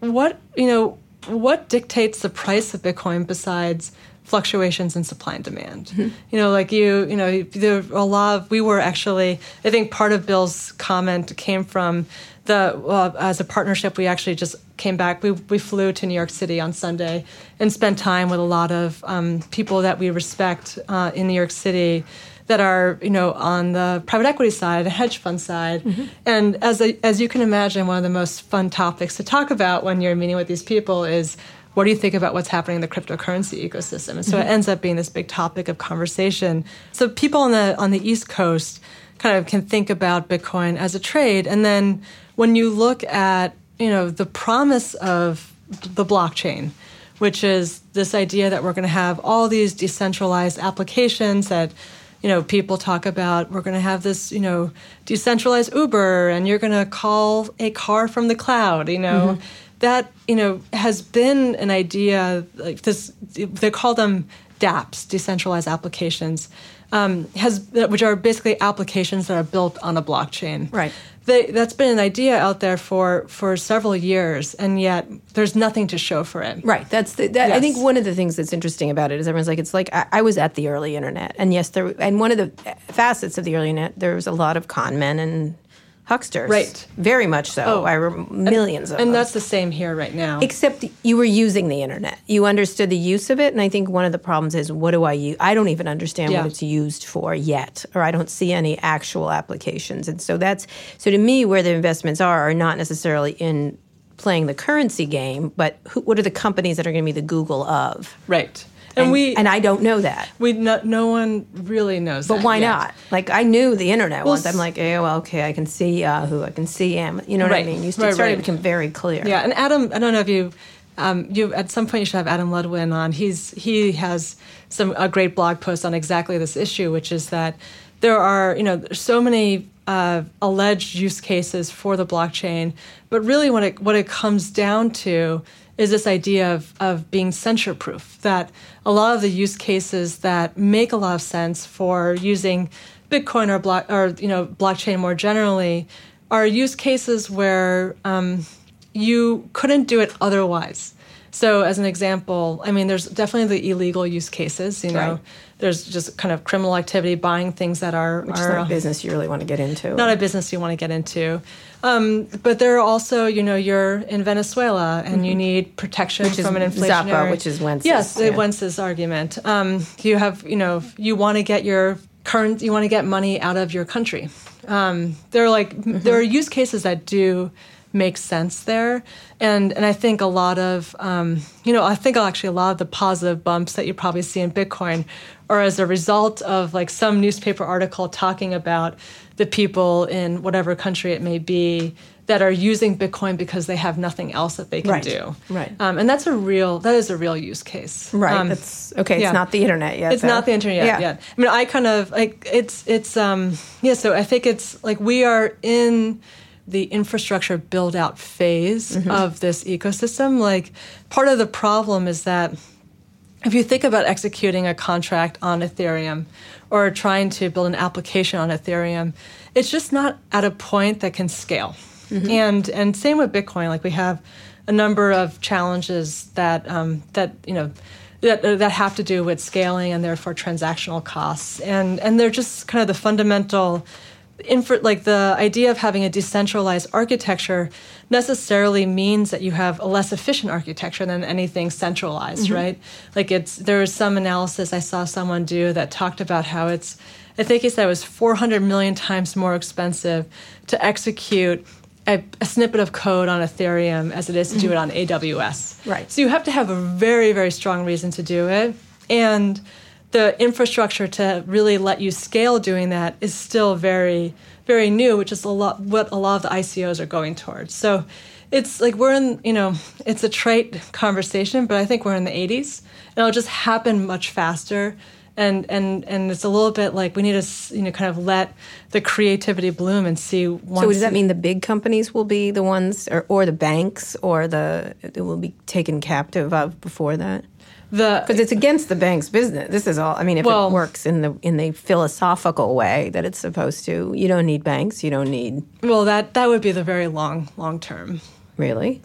what you know what dictates the price of Bitcoin besides fluctuations in supply and demand. Mm-hmm. You know, like you, you know, there a lot of we were actually. I think part of Bill's comment came from the uh, as a partnership. We actually just came back. We we flew to New York City on Sunday and spent time with a lot of um, people that we respect uh, in New York City that are you know on the private equity side, the hedge fund side, mm-hmm. and as a, as you can imagine, one of the most fun topics to talk about when you're meeting with these people is what do you think about what's happening in the cryptocurrency ecosystem? And so mm-hmm. it ends up being this big topic of conversation. So people on the on the East Coast kind of can think about Bitcoin as a trade, and then when you look at you know the promise of the blockchain which is this idea that we're going to have all these decentralized applications that you know, people talk about we're going to have this, you know, decentralized Uber and you're going to call a car from the cloud, you know. Mm-hmm. That, you know, has been an idea like this they call them DApps, decentralized applications, um, has which are basically applications that are built on a blockchain. Right. They, that's been an idea out there for for several years, and yet there's nothing to show for it. Right. That's the, that, yes. I think one of the things that's interesting about it is everyone's like, it's like I, I, was at the early internet, and yes, there and one of the facets of the early internet, there was a lot of con men and hucksters. Right. Very much so. Oh. I rem- millions and, of and them. that's the same here right now. Except you were using the internet. You understood the use of it. And I think one of the problems is what do I use? I don't even understand yeah. what it's used for yet, or I don't see any actual applications. And so that's, so to me, where the investments are, are not necessarily in playing the currency game, but who, what are the companies that are going to be the Google of? Right. And, and, we and I don't know that. We no, no one really knows. That. But why yet. not? Like I knew the internet well, once. I'm like, oh, well, okay, I can see Yahoo, I can see Am. You know what right. I mean? You right, started right. to become very clear. Yeah, and Adam, I don't know if you. Um, you at some point you should have Adam Ludwin on. He's he has some a great blog post on exactly this issue, which is that there are you know so many uh, alleged use cases for the blockchain, but really what it what it comes down to is this idea of, of being censure proof, that a lot of the use cases that make a lot of sense for using Bitcoin or, block, or you know, blockchain more generally are use cases where um, you couldn't do it otherwise. So, as an example, I mean, there's definitely the illegal use cases. You know, right. There's just kind of criminal activity, buying things that are which are, is not a business you really want to get into. Not a business you want to get into. Um, but there are also, you know, you're in Venezuela and mm-hmm. you need protection which from an inflationary. Xapo, which is Wences's. Yes, yeah. Wences's argument. Um, you have, you know, you want to get your current, you want to get money out of your country. Um, there are like mm-hmm. there are use cases that do makes sense there. And and I think a lot of um, you know I think actually a lot of the positive bumps that you probably see in Bitcoin are as a result of like some newspaper article talking about the people in whatever country it may be that are using Bitcoin because they have nothing else that they can right. do. Right. Um, and that's a real that is a real use case. Right. Um, it's okay. Yeah. It's not the internet yet. It's not the internet yet. yeah. yet. I mean, I kind of like it's it's um yeah. So I think it's like we are in the infrastructure build out phase mm-hmm. of this ecosystem. Like part of the problem is that if you think about executing a contract on Ethereum or trying to build an application on Ethereum, it's just not at a point that can scale. Mm-hmm. And and same with Bitcoin. Like we have a number of challenges that um, that you know that, that have to do with scaling and therefore transactional costs. And and they're just kind of the fundamental Infer, like the idea of having a decentralized architecture necessarily means that you have a less efficient architecture than anything centralized, mm-hmm. right? Like it's there was some analysis I saw someone do that talked about how it's I think he said it was 400 million times more expensive to execute a, a, snippet of code on Ethereum as it is to do it on AWS. Right. So you have to have a very very strong reason to do it and the infrastructure to really let you scale doing that is still very very new which is a lot what a lot of the icos are going towards so it's like we're in you know it's a trite conversation but i think we're in the 80s and it'll just happen much faster and and and it's a little bit like we need to you know kind of let the creativity bloom and see. so does that mean the big companies will be the ones, or, or the banks, or the it will be taken captive of before that? Because it's against the bank's business. This is all. I mean, if well, it works in the in the philosophical way that it's supposed to, you don't need banks. You don't need. Well, that that would be the very long long term. Really.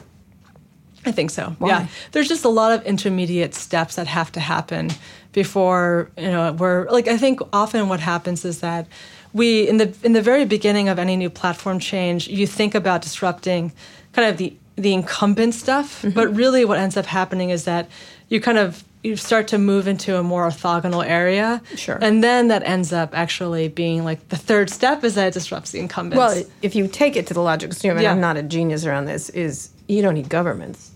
I think so. Why? Yeah, there's just a lot of intermediate steps that have to happen before you know we're like. I think often what happens is that we in the in the very beginning of any new platform change, you think about disrupting kind of the the incumbent stuff, mm-hmm. but really what ends up happening is that you kind of you start to move into a more orthogonal area. Sure. And then that ends up actually being like the third step is that it disrupts the incumbents. Well, if you take it to the logical extreme, and yeah. I'm not a genius around this, is you don't need governments.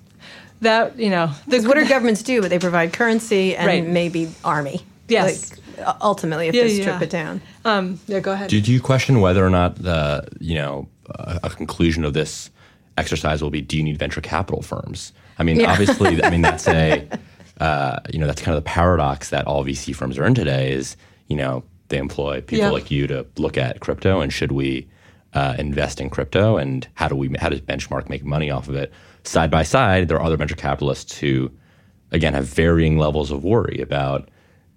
That, you know. Because what do governments do? But They provide currency and right. maybe army. Yes. Like, ultimately, if yeah, they strip yeah. it down. Um, yeah, go ahead. Did you question whether or not the, you know, a, a conclusion of this exercise will be do you need venture capital firms? I mean, yeah. obviously, I mean, that's a. (laughs) Uh, you know, that's kind of the paradox that all VC firms are in today is, you know, they employ people like you to look at crypto and should we uh, invest in crypto and how do we, how does Benchmark make money off of it? Side by side, there are other venture capitalists who, again, have varying levels of worry about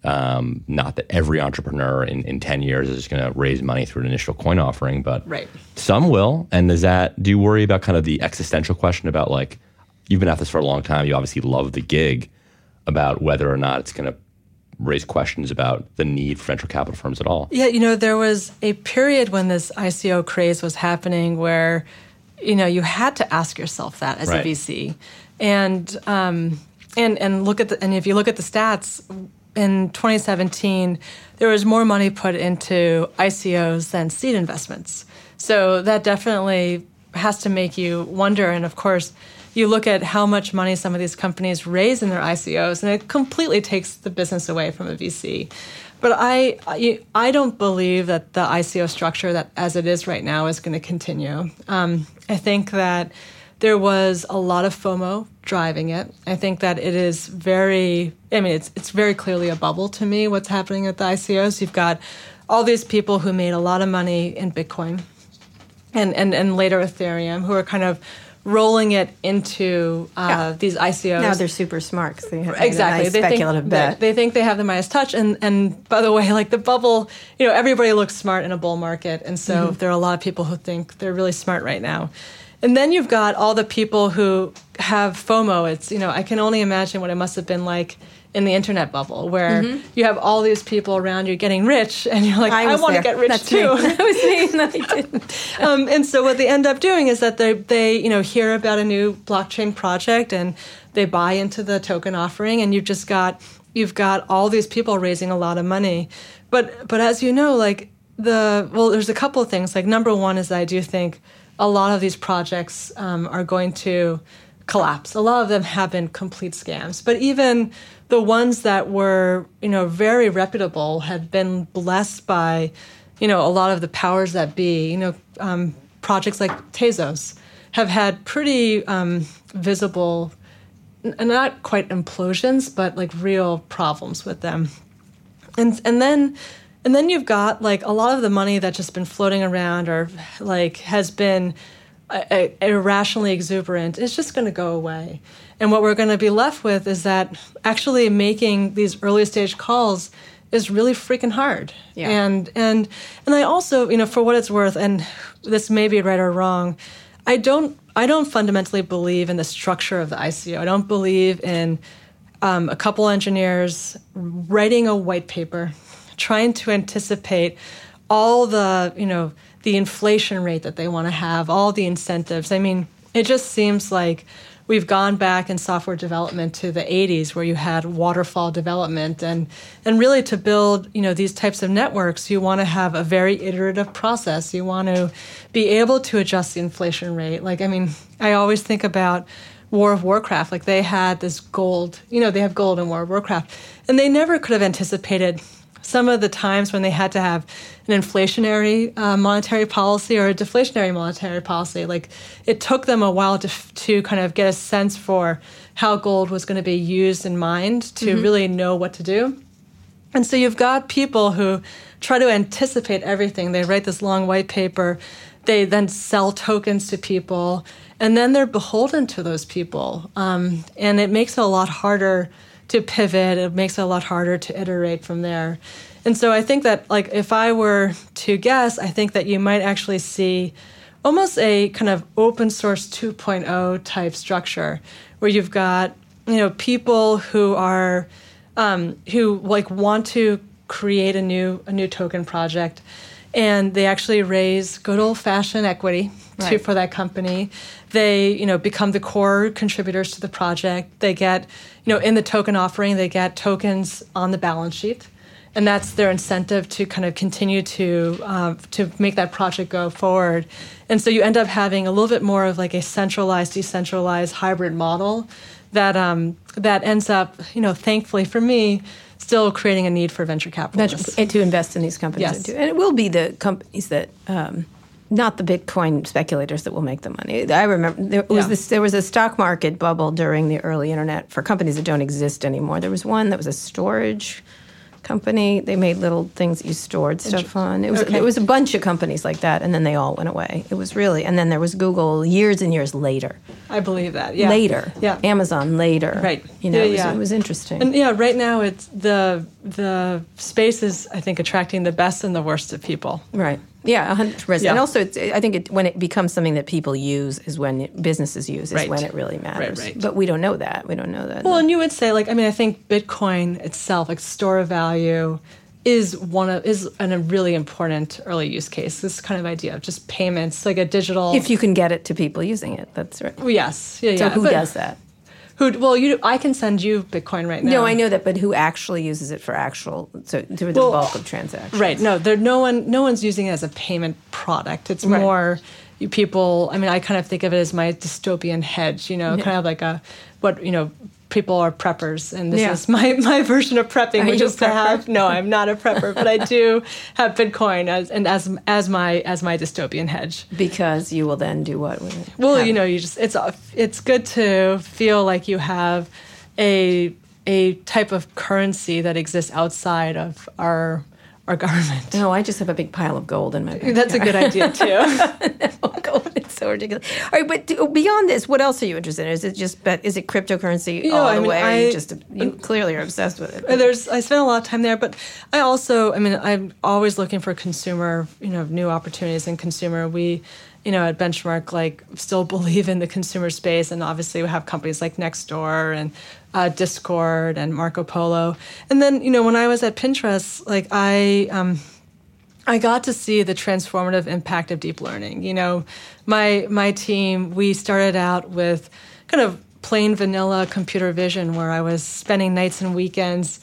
Um, not that every entrepreneur in, in 10 years is going to raise money through an initial coin offering, but right. some will. And is that, do you worry about kind of the existential question about like, you've been at this for a long time, you obviously love the gig, about whether or not it's going to raise questions about the need for venture capital firms at all? Yeah, you know, there was a period when this ICO craze was happening where, you know, you had to ask yourself that as right. a VC. And, um, and, and look at the, and if you look at the stats, in 2017, there was more money put into ICOs than seed investments. So that definitely has to make you wonder. And of course, you look at how much money some of these companies raise in their ICOs, and it completely takes the business away from a VC. But I, I, don't believe that the ICO structure that as it is right now is going to continue. Um, I think that there was a lot of FOMO driving it. I think that it is very, I mean, it's, it's very clearly a bubble to me what's happening at the ICOs. You've got all these people who made a lot of money in Bitcoin and, and, and later Ethereum who are kind of rolling it into uh, yeah. these ICOs. Now they're super smart because they have exactly. Nice they speculative think, bet. They, they, think they have the Midas touch, and and by the way, like the bubble, you know, everybody looks smart in a bull market, and so mm-hmm. there are a lot of people who think they're really smart right now. And then you've got all the people who have FOMO. It's you know I can only imagine what it must have been like in the internet bubble where mm-hmm. you have all these people around you getting rich and you're like i, I want to get rich That's too. (laughs) I was saying that i didn't. (laughs) Um, and so what they end up doing is that they, they you know hear about a new blockchain project and they buy into the token offering and you've just got you've got all these people raising a lot of money. But but as you know like the well there's a couple of things. Like number one is i do think a lot of these projects um, are going to collapse. A lot of them have been complete scams. But even the ones that were, you know, very reputable have been blessed by, you know, a lot of the powers that be. You know, um, projects like Tezos have had pretty um, visible, n- not quite implosions, but like real problems with them. And and then and then you've got like a lot of the money that's just been floating around or like has been uh, uh, irrationally exuberant. It's just going to go away. And what we're going to be left with is that actually making these early stage calls is really freaking hard. Yeah. And and and I also, you know, for what it's worth, and this may be right or wrong, I don't I don't fundamentally believe in the structure of the ICO. I don't believe in um, a couple engineers writing a white paper, trying to anticipate all the you know the inflation rate that they want to have, all the incentives. I mean, it just seems like we've gone back in software development to the 80s where you had waterfall development and and really to build you know these types of networks you want to have a very iterative process. You want to be able to adjust the inflation rate. Like i mean i always think about World of Warcraft, like they had this gold, you know, they have gold in World of Warcraft, and they never could have anticipated some of the times when they had to have an inflationary uh, monetary policy or a deflationary monetary policy. Like it took them a while to, to kind of get a sense for how gold was going to be used in mind to mm-hmm. really know what to do. And so you've got people who try to anticipate everything. They write this long white paper, they then sell tokens to people, and then they're beholden to those people. Um, and it makes it a lot harder to pivot. It makes it a lot harder to iterate from there. And so I think that like if I were to guess, I think that you might actually see almost a kind of open source 2.0 type structure where you've got you know people who are um, who like want to create a new a new token project and they actually raise good old fashioned equity right. to, for that company. They, you know, become the core contributors to the project. They get, you know, in the token offering, they get tokens on the balance sheet, and that's their incentive to kind of continue to um, to make that project go forward. And so you end up having a little bit more of like a centralized, decentralized hybrid model that um, that ends up, you know, thankfully for me, still creating a need for venture capital and to invest in these companies. Yes. And it will be the companies that. Um, not the Bitcoin speculators that will make the money. I remember there was yeah. this. There was a stock market bubble during the early internet for companies that don't exist anymore. There was one that was a storage company. They made little things that you stored stuff on. It was okay. was a bunch of companies like that, and then they all went away. It was really, and then there was Google years and years later. I I believe that. Yeah. Later. Yeah. Amazon later. Right. You know, yeah, it, was, yeah. it was interesting. And yeah, right now it's the the space is I think attracting the best and the worst of people. Right. Yeah, hundred percent. Yeah. And also, it's, I think it, when it becomes something that people use is when it, businesses use is Right. when it really matters. right. But we don't know that. We don't know that. Well, and you would say like I mean I think Bitcoin itself, like store of value, is one of is an, a really important early use case. This kind of idea of just payments, like a digital. if you can get it to people using it, that's right. Well, yes, yeah, So yeah. who but does that? Who? Well, you. I can send you Bitcoin right now. No, I know that, but who actually uses it for actual so to the Well, bulk of transactions? Right. No, there. No one. No one's using it as a payment product. It's Right. more you people. I mean, I kind of think of it as my dystopian hedge. You know, kind of like a what you know. People are preppers, and this Yeah. is my, (laughs) my version of prepping, Are which is to have. No, I'm not a prepper, but I do (laughs) have Bitcoin as and as as my as my dystopian hedge. Because you will then do what with it? Well, Have you know, you just it's it's good to feel like you have a a type of currency that exists outside of our our government. No, I just have a big pile of gold in my backyard. That's a good idea too. (laughs) gold. It's so ridiculous. All right, but do- beyond this, what else are you interested in? Is it just, but is it cryptocurrency You know, all I the mean, way? You I- just you clearly are obsessed with it. Uh, there's I spend a lot of time there, but I also I mean I'm always looking for consumer you know new opportunities in consumer. We you know at Benchmark like still (laughs) believe in the consumer space, and obviously we have companies like Nextdoor and uh, Discord and Marco Polo. And then you know when I was at Pinterest, like I. Um, I got to see the transformative impact of deep learning. You know, my my team we started out with kind of plain vanilla computer vision, where I was spending nights and weekends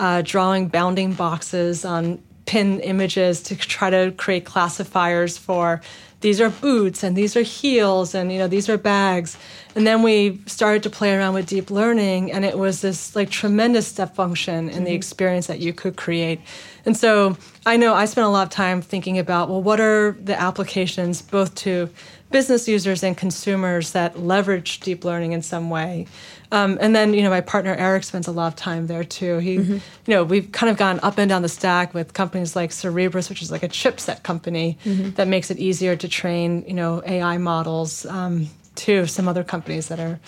uh, drawing bounding boxes on pin images to try to create classifiers for these are boots and these are heels and you know these are bags. And then we started to play around with deep learning and it was this like tremendous step function in the mm-hmm. experience that you could create. And so i know i spent a lot of time thinking about well what are the applications both to business users and consumers that leverage deep learning in some way um, and then you know my partner eric spends a lot of time there too he you know we've kind of gone up and down the stack with companies like Cerebras which is like a chipset company that makes it easier to train you know ai models um, to some other companies that are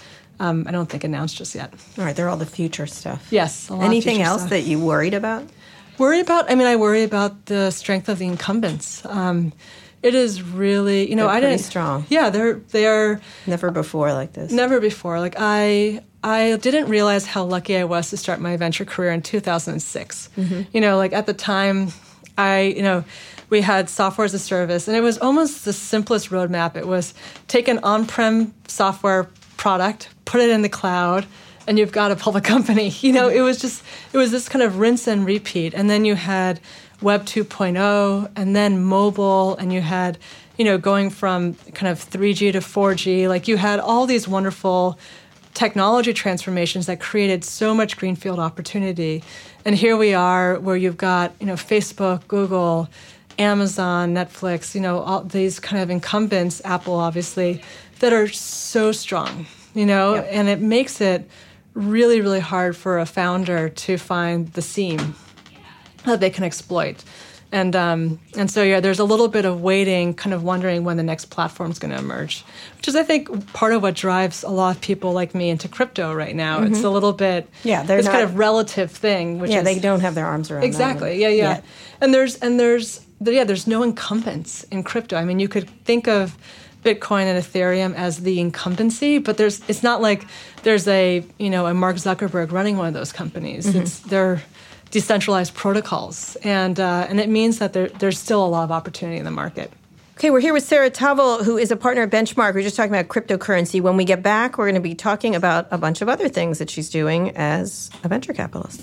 um, i don't think announced just yet all right, they're all the future stuff. yes Anything else stuff. that you worried about? worry about i mean i worry about the strength of the incumbents um, it is really you know They're i didn't strong. yeah they're they're Never before like this. Never before. Like I I didn't realize how lucky I was to start my venture career in 2006. Mm-hmm. You know, like at the time I, you know, we had software as a service and it was almost the simplest roadmap. It was take an on-prem software product, put it in the cloud, and you've got a public (laughs) company. You know, it was just it was this kind of rinse and repeat. And then you had Web 2.0 and then mobile and you had you know going from kind of 3G to 4G like you had all these wonderful technology transformations that created so much greenfield opportunity and here we are where you've got you know Facebook Google Amazon Netflix you know all these kind of incumbents Apple obviously that are so strong you know Yep. and it makes it really really hard for a founder to find the seam that they can exploit. And um, and so yeah, there's a little bit of waiting, kind of wondering when the next platform is going to emerge, which is I think part of what drives a lot of people like me into crypto right now. It's a little bit Mm-hmm. Yeah, they're this kind of relative thing, which yeah, is they don't have their arms around exactly yeah yeah yet. and there's and there's yeah there's no incumbents in crypto i mean you could think of bitcoin and ethereum as the incumbency but there's it's not like there's a you know a mark zuckerberg running one of those companies Mm-hmm. it's they're decentralized protocols and uh, and it means that there, there's still a lot of opportunity in the market Okay, we're here with Sarah Tavel, who is a partner at Benchmark. We're just talking about cryptocurrency. When we get back, we're going to be talking about a bunch of other things that she's doing as a venture capitalist.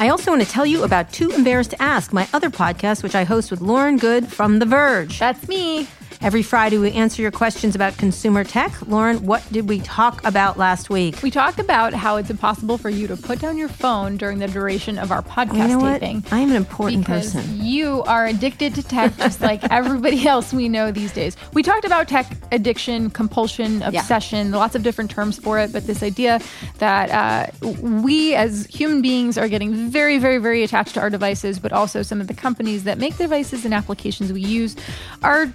I also want to tell you about Too Embarrassed to Ask, my other podcast, which I host with Lauren Goode from The Verge. That's me. Every Friday, we answer your questions about consumer tech. Lauren, what did we talk about last week? We talked about how it's impossible for you to put down your phone during the duration of our podcast You know what? taping. I am an important because person. you are addicted to tech just like (laughs) everybody else we know these days. We talked about tech addiction, compulsion, obsession, lots of different terms for it, but this idea that uh, we as human beings are getting very, very, very attached to our devices, but also some of the companies that make devices and applications we use are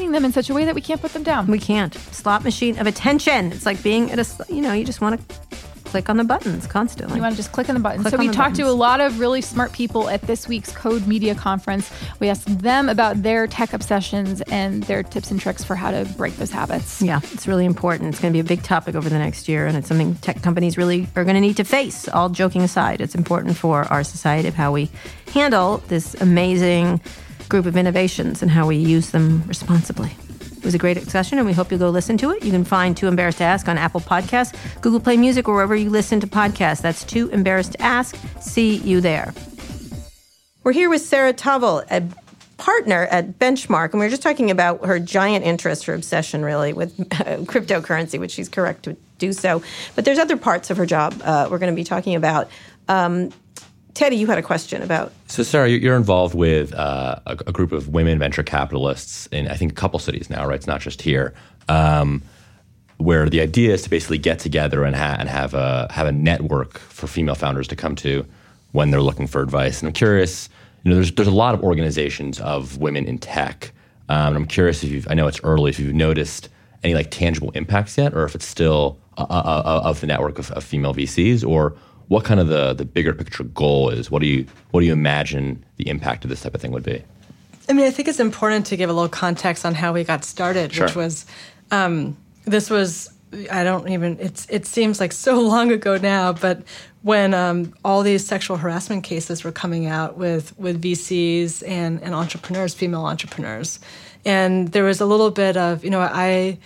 designing them in such a way that we can't put them down. We can't. Slot machine of attention. It's like being at a, you know, you just want to click on the buttons constantly. You want to just click on the buttons. Click so we talked buttons. to a lot of really smart people at this week's Code Media Conference. We asked them about their tech obsessions and their tips and tricks for how to break those habits. Yeah, it's really important. It's going to be a big topic over the next year, and it's something tech companies really are going to need to face. All joking aside, it's important for our society of how we handle this amazing group of innovations and how we use them responsibly. It was a great discussion, and we hope you'll go listen to it. You can find Too Embarrassed to Ask on Apple Podcasts, Google Play Music, or wherever you listen to podcasts. That's Too Embarrassed to Ask. See you there. We're here with Sarah Tavel, a partner at Benchmark, and we are just talking about her giant interest, her obsession, really, with cryptocurrency, which she's correct to do so. But there's other parts of her job uh, we're going to be talking about. Um, Teddy, you had a question about. So, Sarah, you're involved with uh, a, a, group of women venture capitalists in, I think, a couple cities now, right? It's not just here. Um, where the idea is to basically get together and, ha- and have a have a network for female founders to come to when they're looking for advice. And I'm curious, you know, there's there's a lot of organizations of women in tech. Um, I'm curious if you've, I know it's early, if you've noticed any like tangible impacts yet, or if it's still uh, uh, uh of the network of, of female VCs, or what kind of the the bigger picture goal is? What do you what do you imagine the impact of this type of thing would be? I mean, I think it's important to give a little context on how we got started, sure. which was um, this was I don't even it's it seems like so (laughs) long ago now, but when um, all these sexual harassment cases were coming out with with VCs and and entrepreneurs, female entrepreneurs, and there was a little bit of you know I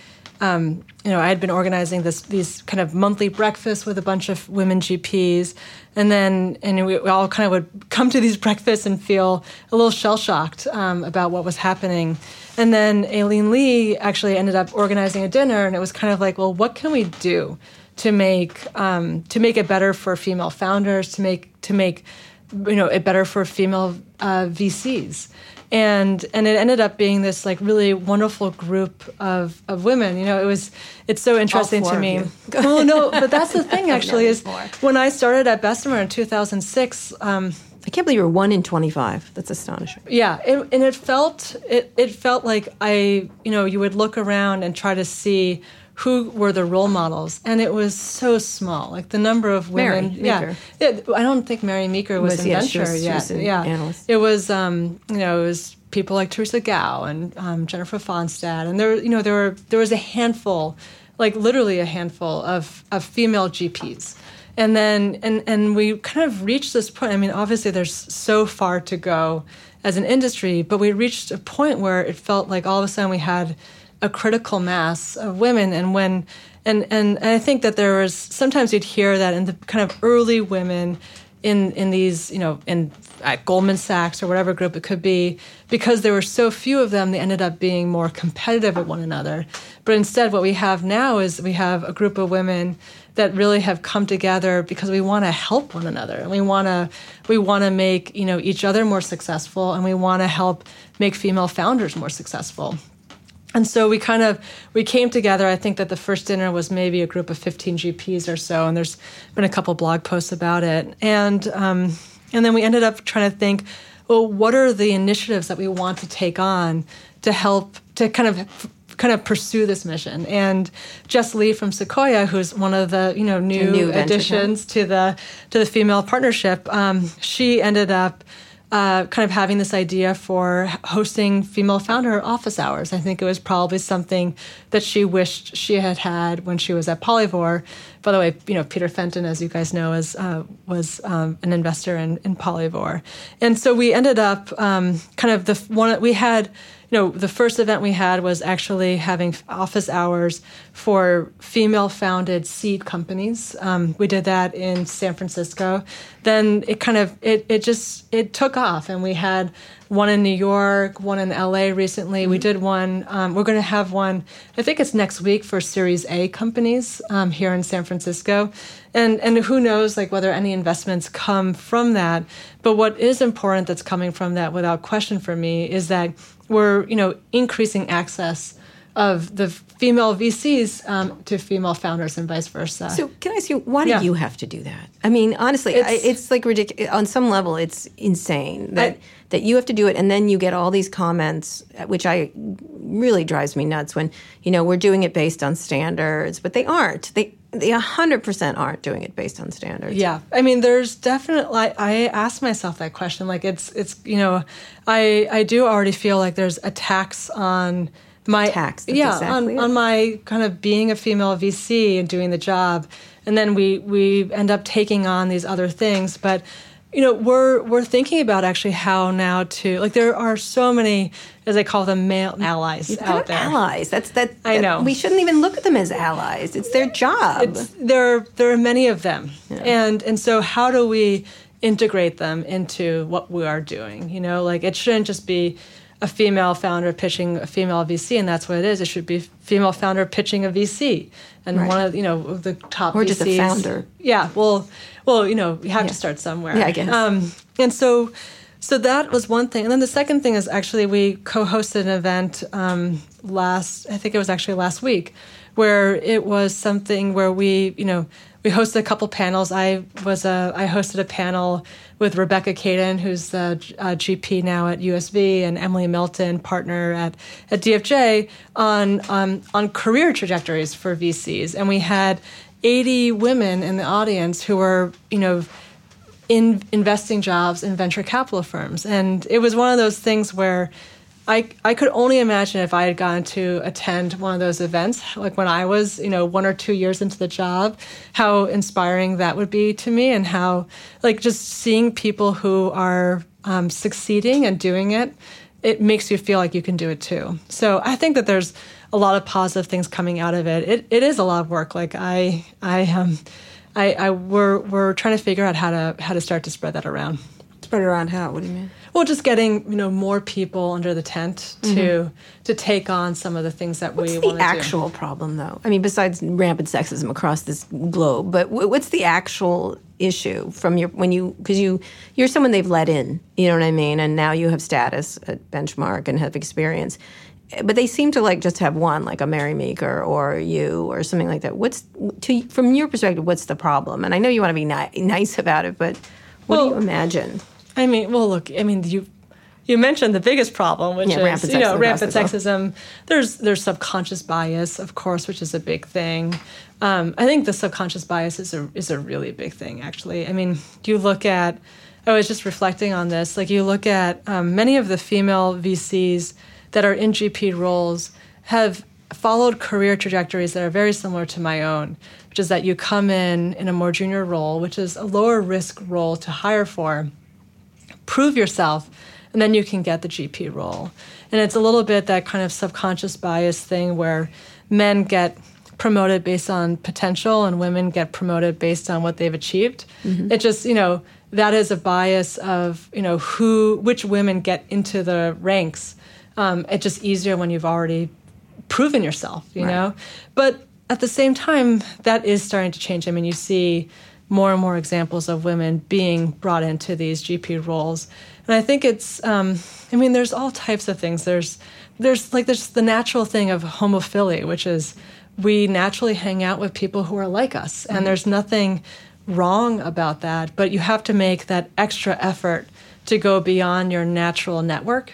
um, you know, I had been organizing this these kind of monthly breakfasts with a bunch of women GPs, and then and we, we all kind of would come to these (laughs) breakfasts and feel a little shell shocked um, about what was happening. And then Aileen Lee actually ended up organizing a dinner, and it was kind of like, well, what can we do to make um, to make it better for female founders, to make to make you know it better for female uh, VCs and and it ended up being this like really wonderful group of, of women you know it was it's so interesting to me well no but that's the (laughs) thing actually is when i started at bessemer in 2006 um, I can't believe you're one in 25. That's astonishing. Yeah, it, and it felt it, it felt like I, you know, you would look around and try to see who were the role models, and it was so small. Like the number of women. Mary yeah, it, I don't think Mary Meeker was, was in yeah, venture was, yet. yeah, analyst. it was. Um, you know, it was people like Theresia Gouw and um, Jennifer Fonstad, and there, you know, there were there was a handful, like literally a handful of of female GPs. And then, and and we kind of reached this point. I mean, obviously, there's so far to go as an industry, but we reached a point where it felt like all of a sudden we had a critical mass of women. And when and, and and I think that there was sometimes you'd hear that in the kind of early women in in these you know in at Goldman Sachs or whatever group it could be because there were so few of them they ended up being more competitive with one another. But instead what we have now is we have a group of women that really have come together because we want to help one another. And we want to we want to make you know each other more successful and we want to help make female founders more successful and so we kind of we came together. I think that the first dinner was maybe a group of 15 gps or so and there's been a couple blog posts about it. And um, and then we ended up trying to think well what are the initiatives that we want to take on to help to kind of kind of pursue this mission? And Jess Lee from Sequoia who's one of the you know new, new additions to the to the female partnership um, she ended up uh, kind of having this idea for hosting female founder office hours. I think it was probably something that she wished she had had when she was at Polyvore. By the way, you know Peter Fenton, as you guys know, is uh, was um, an investor in, in Polyvore, and so we ended up um, kind of the one we had you know, the first event we had was actually having office hours for female founded seed companies. Um, we did that in San Francisco. Then it kind of, it, it just, it took off and we had one in New York, one in LA recently. Mm-hmm. We did one, um, we're going to have one, I think it's next week for Series A companies um, here in San Francisco. And, and who knows like whether any investments come from that. But what is important that's coming from that without question for me is that we're you know increasing access of the female VCs um, to female founders and vice versa. So, can I ask you, why yeah. do you have to do that? I mean, honestly, it's, I, it's like ridiculous. On some level, it's insane that I, that you have to do it, and then you get all these comments, which I really drives me nuts when you know we're doing it based on standards, but they aren't. They they 100% aren't doing it based on standards. Yeah. I mean, there's definitely, I ask myself that question. Like, it's, it's, you know, I, I do already feel like there's attacks on my, tax. yeah, exactly on, on my kind of being a female VC and doing the job. And then we, we end up taking on these other things. But, you know we're we're thinking about actually how now to like there are so many as I call them male allies You've out there. Allies. That's that, that, I know. We shouldn't even look at them as allies. It's their job. It's, there there are many of them, yeah. and and so how do we integrate them into what we are doing? You know, like it shouldn't just be a female founder pitching a female VC, and that's what it is. It should be female founder pitching a VC, and right. one of you know the top or VCs. just a founder. Yeah, well, well, you know, you have yeah. to start somewhere. Yeah, I guess. Um, and so, so that was one thing, and then the second thing is actually we co-hosted an event um, last. I think it was actually last week, where it was something where we, you know, we hosted a couple panels. I was a I hosted a panel with Rebecca Kaden, who's the uh, GP now at USV, and Emily Melton, partner at at DFJ, on um, on career trajectories for VCs, and we had 80 women in the audience who were, you know. In investing jobs in venture capital firms. And it was one of those things where I, I could only imagine if I had gone to attend one of those events, like when I was, you know, one or two years into the job, how inspiring that would be to me, and how, like, just seeing people who are um, succeeding and doing it, it makes you feel like you can do it too. So I think that there's a lot of positive things coming out of it. It, it is a lot of work. Like I, I, um, I, I, we're, we're trying to figure out how to, how to start to spread that around. Spread around how? What do you mean? Well, just getting you know more people under the tent to mm-hmm. to take on some of the things that what's we want to do. What's the actual problem, though? I mean, besides rampant sexism across this globe, but what's the actual issue from your when you because you you're someone they've let in, you know what I mean, and now you have status at Benchmark and have experience. But they seem to like just have one, like a Mary Meeker or you or something like that. What's to from your perspective? What's the problem? And I know you want to be ni- nice about it, but what well, do you imagine? I mean, well, look, I mean, you you mentioned the biggest problem, which yeah, is you know rampant sexism. There's there's subconscious bias, of course, which is a big thing. Um, I think the subconscious bias is a is a really big thing, actually. I mean, you look at. I was just reflecting on this. Like you look at um, many of the female VCs that are in GP roles have followed career trajectories that are very similar to my own, which is that you come in in a more junior role, which is a lower risk role to hire for prove yourself, and then you can get the GP role. And it's a little bit that kind of subconscious bias thing where men get promoted based on potential and women get promoted based on what they've achieved. Mm-hmm. It just, you know, that is a bias of, you know, who, which women get into the ranks. Um, it's just easier when you've already proven yourself, you right. know? But at the same time, that is starting to change. I mean, you see more and more examples of women being brought into these GP roles. And I think it's, um, I mean, there's all types of things. There's, there's like there's the natural thing of homophily, which is we naturally hang out with people who are like us, and mm-hmm. there's nothing wrong about that. But you have to make that extra effort to go beyond your natural network.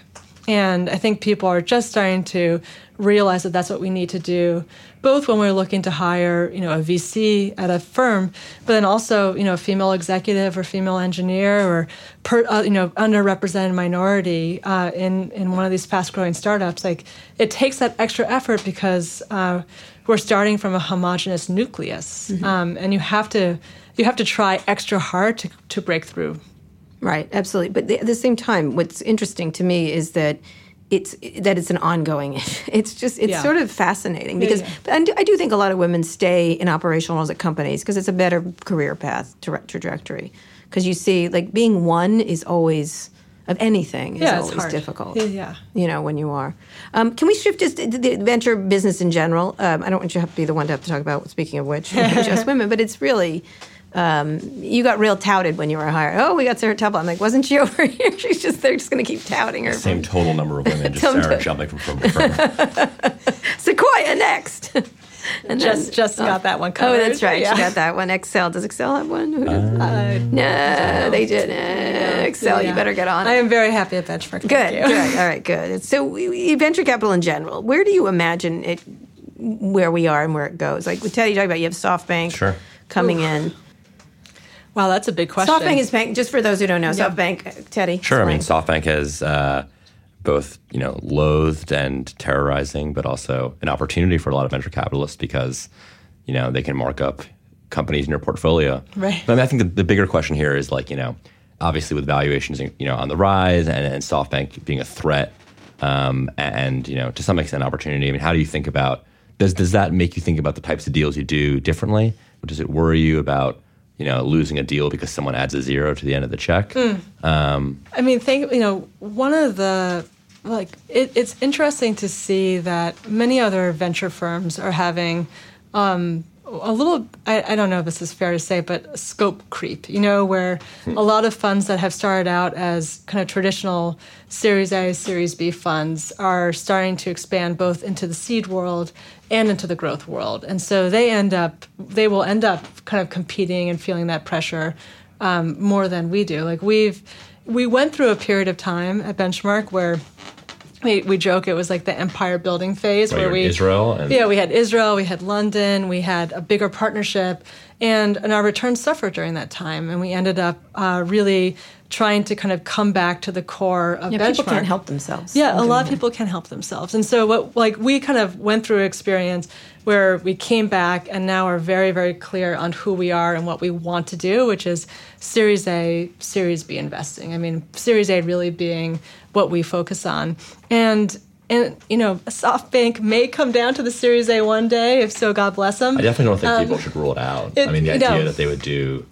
And I think people are just starting to realize that that's what we need to do both when we're looking to hire, you know, a VC at a firm, but then also, you know, a female executive or female engineer or, per, uh, you know, underrepresented minority uh, in in one of these fast-growing startups. Like, it takes that extra effort because uh, we're starting from a homogenous nucleus, mm-hmm. um, and you have to you have to try extra hard to to break through. Right, absolutely. But at the same time, what's interesting to me is that it's that it's an ongoing. (laughs) It's just it's yeah. sort of fascinating because yeah, yeah. I, do, I do think a lot of women stay in operational roles at companies because it's a better career path tra- trajectory. Because you see, like being one is always of anything is always hard. difficult. Yeah, you know when you are. Um, can we shift just to the venture business in general? Um, I don't want you to have to be the one to have to talk about. Speaking of which, (laughs) just women, but it's really um, you got real touted when you were hired. Oh, we got Sarah Tavel. I'm like, wasn't she (laughs) over here? She's just they're just going to keep touting her. Same total number of women, just (laughs) Sarah jumping from firm to firm. (laughs) Sequoia next. and just then, just oh, got that one covered. Oh, that's right. Yeah. She got that one. Accel Does Accel have one? Uh, no, they didn't. Accel, yeah. you better get on. I am very happy at Benchmark. Good, good. All right, good. So, we, venture capital in general. Where do you imagine it? Where we are and where it goes? Like with Teddy, you talk about you have SoftBank sure. coming Ooh. in. Wow, that's a big question. SoftBank is bank. Just for those who don't know, yeah. SoftBank, Teddy. Sure. I mean, SoftBank has uh, both you know loathed and terrorizing, but also an opportunity for a lot of venture capitalists because you know they can mark up companies in your portfolio. Right. But I, mean, I think the, the, bigger question here is like you know obviously with valuations you know on the rise and, and SoftBank being a threat um, and you know to some extent opportunity. I mean, how do you think about does does that make you think about the types of deals you do differently? Or Does it worry you about you know, losing a deal because someone adds a zero to the end of the check. Mm. Um, I mean, think you know, one of the like it, it's interesting to see that many other venture firms are having um, a little I, I, don't know if this is fair to say but scope creep you know where hmm. a lot of funds that have started out as kind of traditional series a series b funds are starting to expand both into the seed world and into the growth world. And so they end up they will end up kind of competing and feeling that pressure um, more than we do. Like we've we went through a period of time at benchmark where we, we joke it was like the empire building phase where we Israel and- yeah we had Israel we had London we had a bigger partnership and, and our returns suffered during that time. And we ended up uh, really trying to kind of come back to the core of yeah, benchmark. people can't help themselves yeah a lot of people can't help themselves and so what like we kind of went through an experience where we came back and now are very very clear on who we are and what we want to do which is series a series b investing i mean series a really being what we focus on. And and you know, SoftBank may come down to the Series A one day. If so, God bless them. I definitely don't think um, people should rule it out. It, I mean, the idea know, that they would do.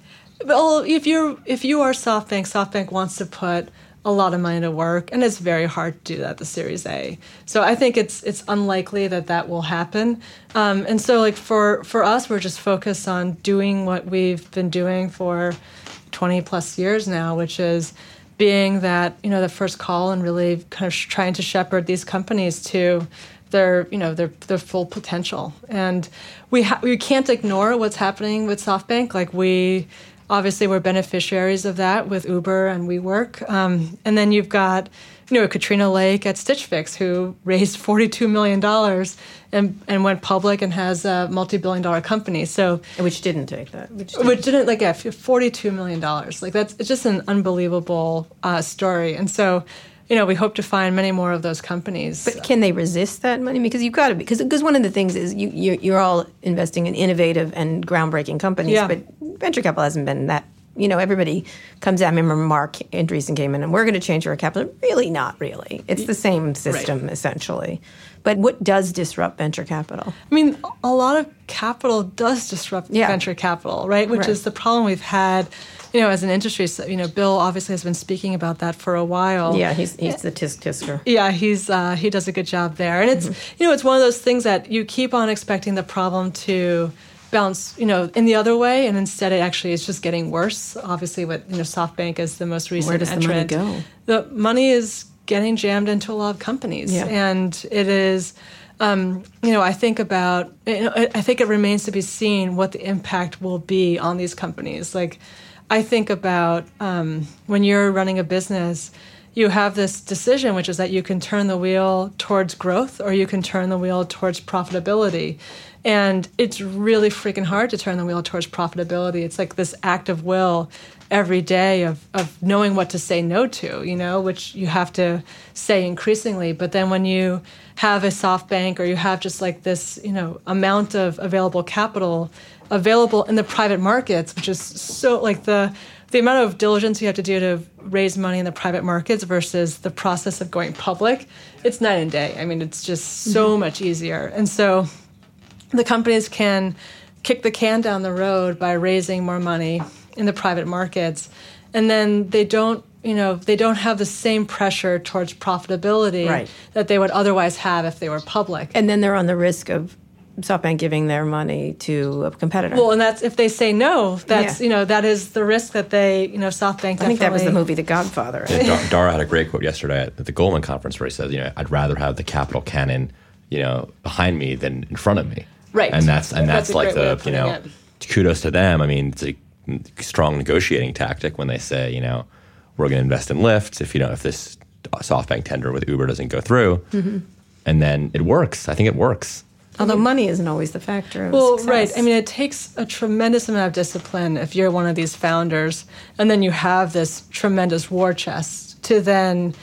Well, if you're if you are SoftBank, SoftBank wants to put a lot of money to work, and it's very hard to do that. The Series A. So I think it's it's unlikely that that will happen. Um, and so, like for for us, we're just focused on doing what we've been doing for twenty plus years now, which is being that you know the first call and really kind of trying to shepherd these companies to their you know their their full potential and we ha- we can't ignore what's happening with SoftBank like we obviously we're beneficiaries of that with Uber and WeWork um, and then you've got you know Katrina Lake at Stitch Fix who raised 42 million dollars and and went public and has a multi-billion dollar company. So which didn't take that. Which didn't, which didn't like yeah, forty-two million dollars. Like that's it's just an unbelievable uh, story. And so you know, we hope to find many more of those companies. But can they resist that money? Because you've got to, because because one of the things is you you're, you're all investing in innovative and groundbreaking companies, yeah. but venture capital hasn't been that you know, everybody comes out. I remember Marc Andreessen came in and we're going to change our capital. Really, not really. It's the same system right. essentially. But what does disrupt venture capital? I mean, a lot of capital does disrupt yeah. venture capital, right? Which right. is the problem we've had you know, as an industry, you know, Bill obviously has been speaking about that for a while. Yeah, he's he's the tisk tisker. Yeah, he's uh, he does a good job there, and it's mm-hmm. you know, it's one of those things that you keep on expecting the problem to bounce, you know, in the other way, and instead it actually is just getting worse. Obviously, with you know, SoftBank is the most recent. Where does entrant. the money go? The money is getting jammed into a lot of companies, yeah. and it is. Um, you know, I think about. You know, I think it remains to be seen what the impact will be on these companies. Like, I think about um, when you're running a business you have this decision, which is that you can turn the wheel towards growth or you can turn the wheel towards profitability. And it's really freaking hard to turn the wheel towards profitability. It's like this act of will every day of, of knowing what to say no to, you know, which you have to say increasingly. But then when you have a SoftBank or you have just like this, you know, amount of available capital available in the private markets, which is so like the the amount of diligence you have to do to raise money in the private markets versus the process of going public, it's night and day. I mean, it's just so mm-hmm. much easier. And so the companies can kick the can down the road by raising more money in the private markets. And then they don't, you know, they don't have the same pressure towards profitability right. that they would otherwise have if they were public. And then they're on the risk of SoftBank giving their money to a competitor. Well, and that's if they say no, that's yeah. you know that is the risk that they you know SoftBank. I think that was the movie The Godfather. Right? Yeah, Dara had a great quote yesterday at the Goldman conference where he says, you know, I'd rather have the capital cannon, you know, behind me than in front of me. Right. And that's and that's, that's like the you know it. kudos to them. I mean, it's a strong negotiating tactic when they say you know we're going to invest in Lyft if you know if this SoftBank tender with Uber doesn't go through, mm-hmm. and then it works. I think it works. Although money isn't always the factor. well, success. right. I mean, it takes a tremendous amount of discipline if you're one of these founders, and then you have this tremendous war chest to then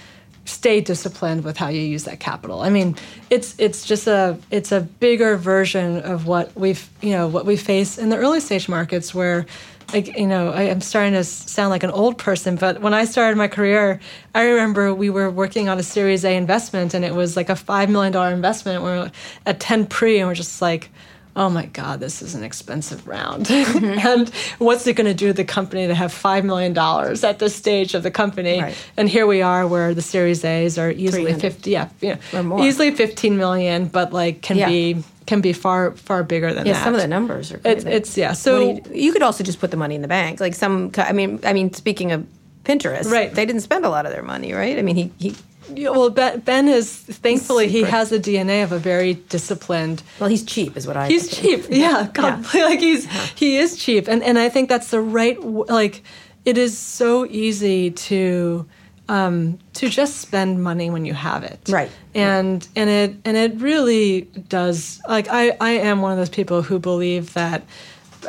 stay disciplined with how you use that capital. I mean, it's it's just a it's a bigger version of what we've you know what we face in the early stage markets where I, you know, I, am starting to sound like an old person, but when I started my career, I remember we were working on a Series A investment, and it was like a five million dollar investment. We we're at ten pre, and we're just like, oh my god, this is an expensive round, mm-hmm. (laughs) and what's it going to do to the company to have five million dollars at this stage of the company? Right. And here we are, where the Series A's are easily fifty, yeah, you know, easily fifteen million, but like can yeah. be can be far far bigger than yeah, that. some of the numbers are. It's, it's, yeah. So you, you, could also just put the money in the bank. Like some, I mean, I mean, speaking of Pinterest, right? They didn't spend a lot of their money, right? I mean, he. he yeah, well, Ben, is thankfully he has the DNA of a very disciplined. Well, he's cheap, is what I. He's cheap, (laughs) yeah. God, yeah. (laughs) like he's yeah. he is cheap, and and I think that's the right like. It is so easy to um, to just spend money when you have it. Right. And and it and it really does like I, I am one of those people who believe that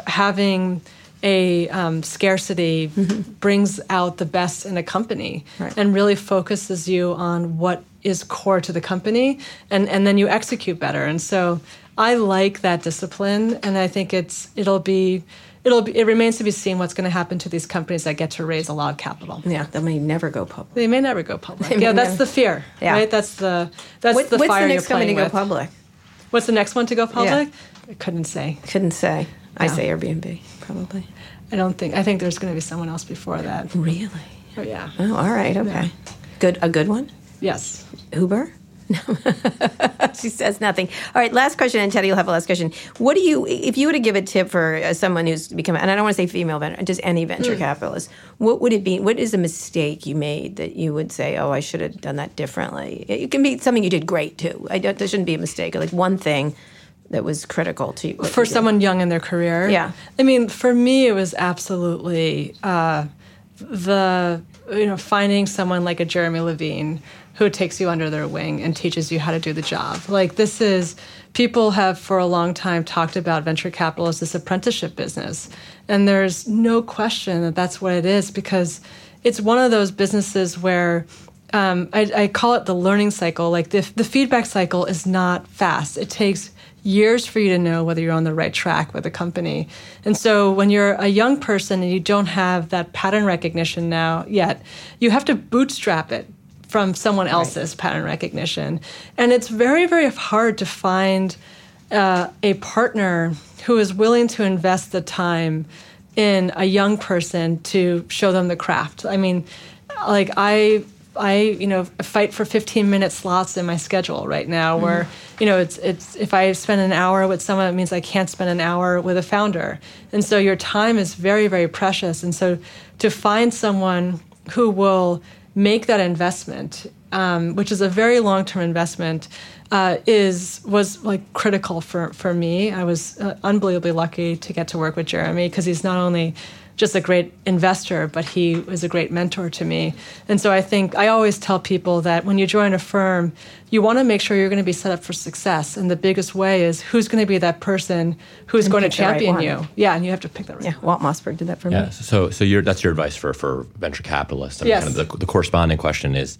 having a um, scarcity mm-hmm. brings out the best in a company right. and really focuses you on what is core to the company and, and then you execute better. And so I like that discipline and I think it's it'll be it'll be, it remains to be seen what's going to happen to these companies that get to raise a lot of capital. Yeah, they may never go public. They may never go public. (laughs) yeah, that's never. the fear. Yeah. right. That's the that's what, the what's fire the next you're playing to go public? What's the next one to go public? Yeah. I couldn't say. Couldn't say. I say Airbnb probably. I don't think. I think there's going to be someone else before that. Really? Oh yeah. Oh, all right. Okay. Yeah. Good. A good one. Yes. Uber. (laughs) she says nothing. All right, last question, and Teddy, you'll have a last question. What do you, if you were to give a tip for uh, someone who's become, and I don't want to say female venture, just any venture mm. capitalist, what would it be? What is a mistake you made that you would say, oh, I should have done that differently? It can be something you did great too. I don't, there shouldn't be a mistake. Like one thing that was critical to you. For someone young in their career? Yeah. I mean, for me, it was absolutely uh, the, you know, finding someone like a Jeremy Levine who takes you under their wing and teaches you how to do the job. Like this is people have for a long time talked about venture capital as this apprenticeship business. And there's no question that that's what it is because it's one of those businesses where um, I, I, call it the learning cycle. Like the, the feedback cycle is not fast. It takes years for you to know whether you're on the right track with a company. And so when you're a young person and you don't have that pattern recognition now yet, you have to bootstrap it from someone else's right. pattern recognition. And it's very, very hard to find uh, a partner who is willing to invest the time in a young person to show them the craft. I mean, like I I you know fight for 15 minute slots in my schedule right now where mm-hmm. you know it's it's if I spend an hour with someone it means I can't spend an hour with a founder and so your time is very very precious and so to find someone who will make that investment, um, which is a very long term investment, uh, is was like critical for for me. I was uh, unbelievably lucky to get to work with Jeremy because he's not only just a great investor, but he was a great mentor to me. And so I think I always tell people that when you join a firm, you want to make sure you're going to be set up for success. And the biggest way is who's going to be that person who's and going to champion right you. Yeah, and you have to pick that right. Yeah, Walt Mossberg did that for yeah, me. So, so that's your advice for for venture capitalists. I mean, yes. Kind of the, the corresponding question is.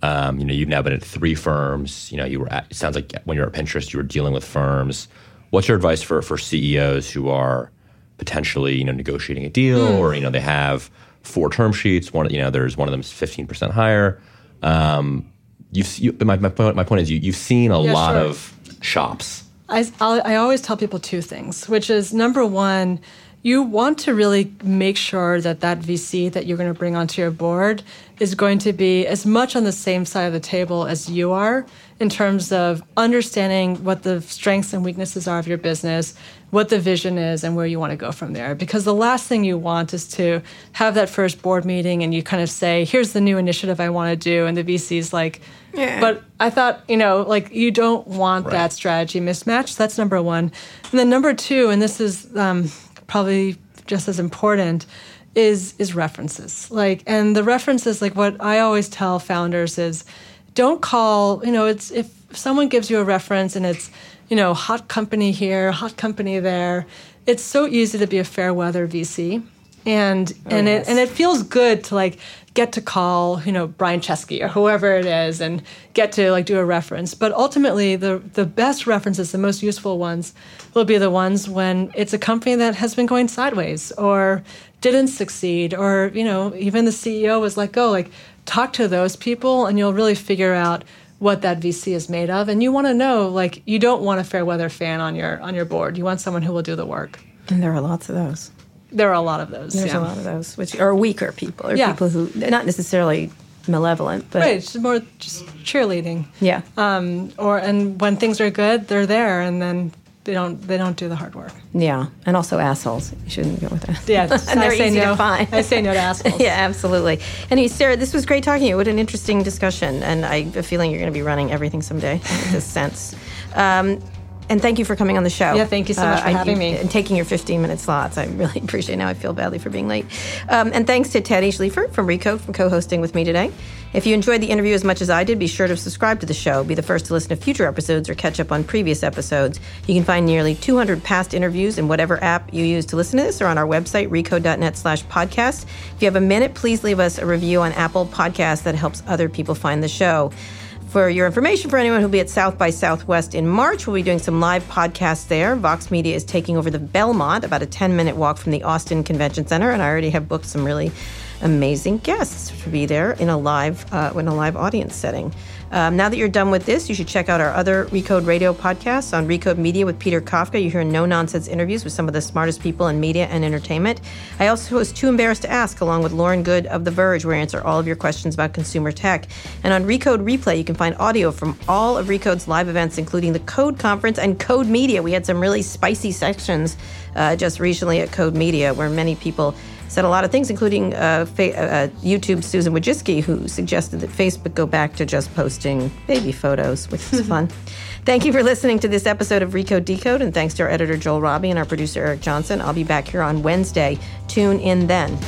Um, you know, you've now been at three firms. You know, you were at, it sounds like when you were at Pinterest, you were dealing with firms. What's your advice for for CEOs who are potentially you know negotiating a deal mm. or you know they have four term sheets one you know there's one of them is 15% higher um, you've you, my, my, point, my point is you, you've seen a yeah, lot sure. of shops I, I'll, I always tell people two things which is number one you want to really make sure that that VC that you're going to bring onto your board is going to be as much on the same side of the table as you are in terms of understanding what the strengths and weaknesses are of your business, what the vision is, and where you want to go from there. Because the last thing you want is to have that first board meeting and you kind of say, here's the new initiative I want to do. And the VC's like, yeah. but I thought, you know, like you don't want right. that strategy mismatch. That's number one. And then number two, and this is um, probably just as important, is is references. Like, and the references, like what I always tell founders is, don't call, you know, it's if someone gives you a reference and it's, you know, hot company here, hot company there, it's so easy to be a fair weather VC. And oh, and yes. it and it feels good to like get to call, you know, Brian Chesky or whoever it is and get to like do a reference. But ultimately the the best references, the most useful ones, will be the ones when it's a company that has been going sideways or didn't succeed or, you know, even the CEO was let go. Like talk to those people and you'll really figure out what that VC is made of. And you want to know, like, you don't want a fair weather fan on your on your board. You want someone who will do the work. And there are lots of those. There are a lot of those. There's yeah. a lot of those, which are weaker people, or yeah. people who not necessarily malevolent, but right, it's more just cheerleading. Yeah. Um, or and when things are good, they're there, and then they don't they don't do the hard work. Yeah, and also assholes. You shouldn't go with that. Yeah, (laughs) and they're easy no. I say no to (laughs) assholes. yeah, absolutely. Anyway, Sarah, this was great talking to you. What an interesting discussion, and I have a feeling you're going to be running everything someday. in this sense. Um, and thank you for coming on the show. Yeah, thank you so much uh, for having me. And taking your 15 minute slots. I really (laughs) appreciate it. Now I feel badly for being late. Um, and thanks to Teddy Schleifer from Recode for co hosting with me today. If you enjoyed the interview as much as I did, be sure to subscribe to the show, be the first to listen to future episodes, or catch up on previous episodes. You can find nearly 200 past interviews in whatever app you use to listen to this or on our website, recode.net slash podcast. If you have a minute, please leave us a review on Apple Podcasts that helps other people find the show. For your information, for anyone who'll be at South by Southwest in March, we'll be doing some live podcasts there. Vox Media is taking over the Belmont, about a 10 minute walk from the Austin Convention Center, and I already have booked some really amazing guests to be there in a live uh, in a live audience setting. Um, now that you're done with this, you should check out our other Recode Radio podcasts on Recode Media with Peter Kafka. You hear no nonsense interviews with some of the smartest people in media and entertainment. I also host Too Embarrassed to Ask along with Lauren Goode of The Verge, where I answer all of your questions about consumer tech. And on Recode Replay, you can find audio from all of Recode's live events, including the Code Conference and Code Media. We had some really spicy sections uh, just recently at Code Media where many people said a lot of things, including uh, fa- uh, uh YouTube Susan Wojcicki, who suggested that Facebook go back to just posting baby photos, which was (laughs) fun. Thank you for listening to this episode of Recode Decode, and thanks to our editor Joel Robbie and our producer Eric Johnson. I'll be back here on Wednesday. Tune in then.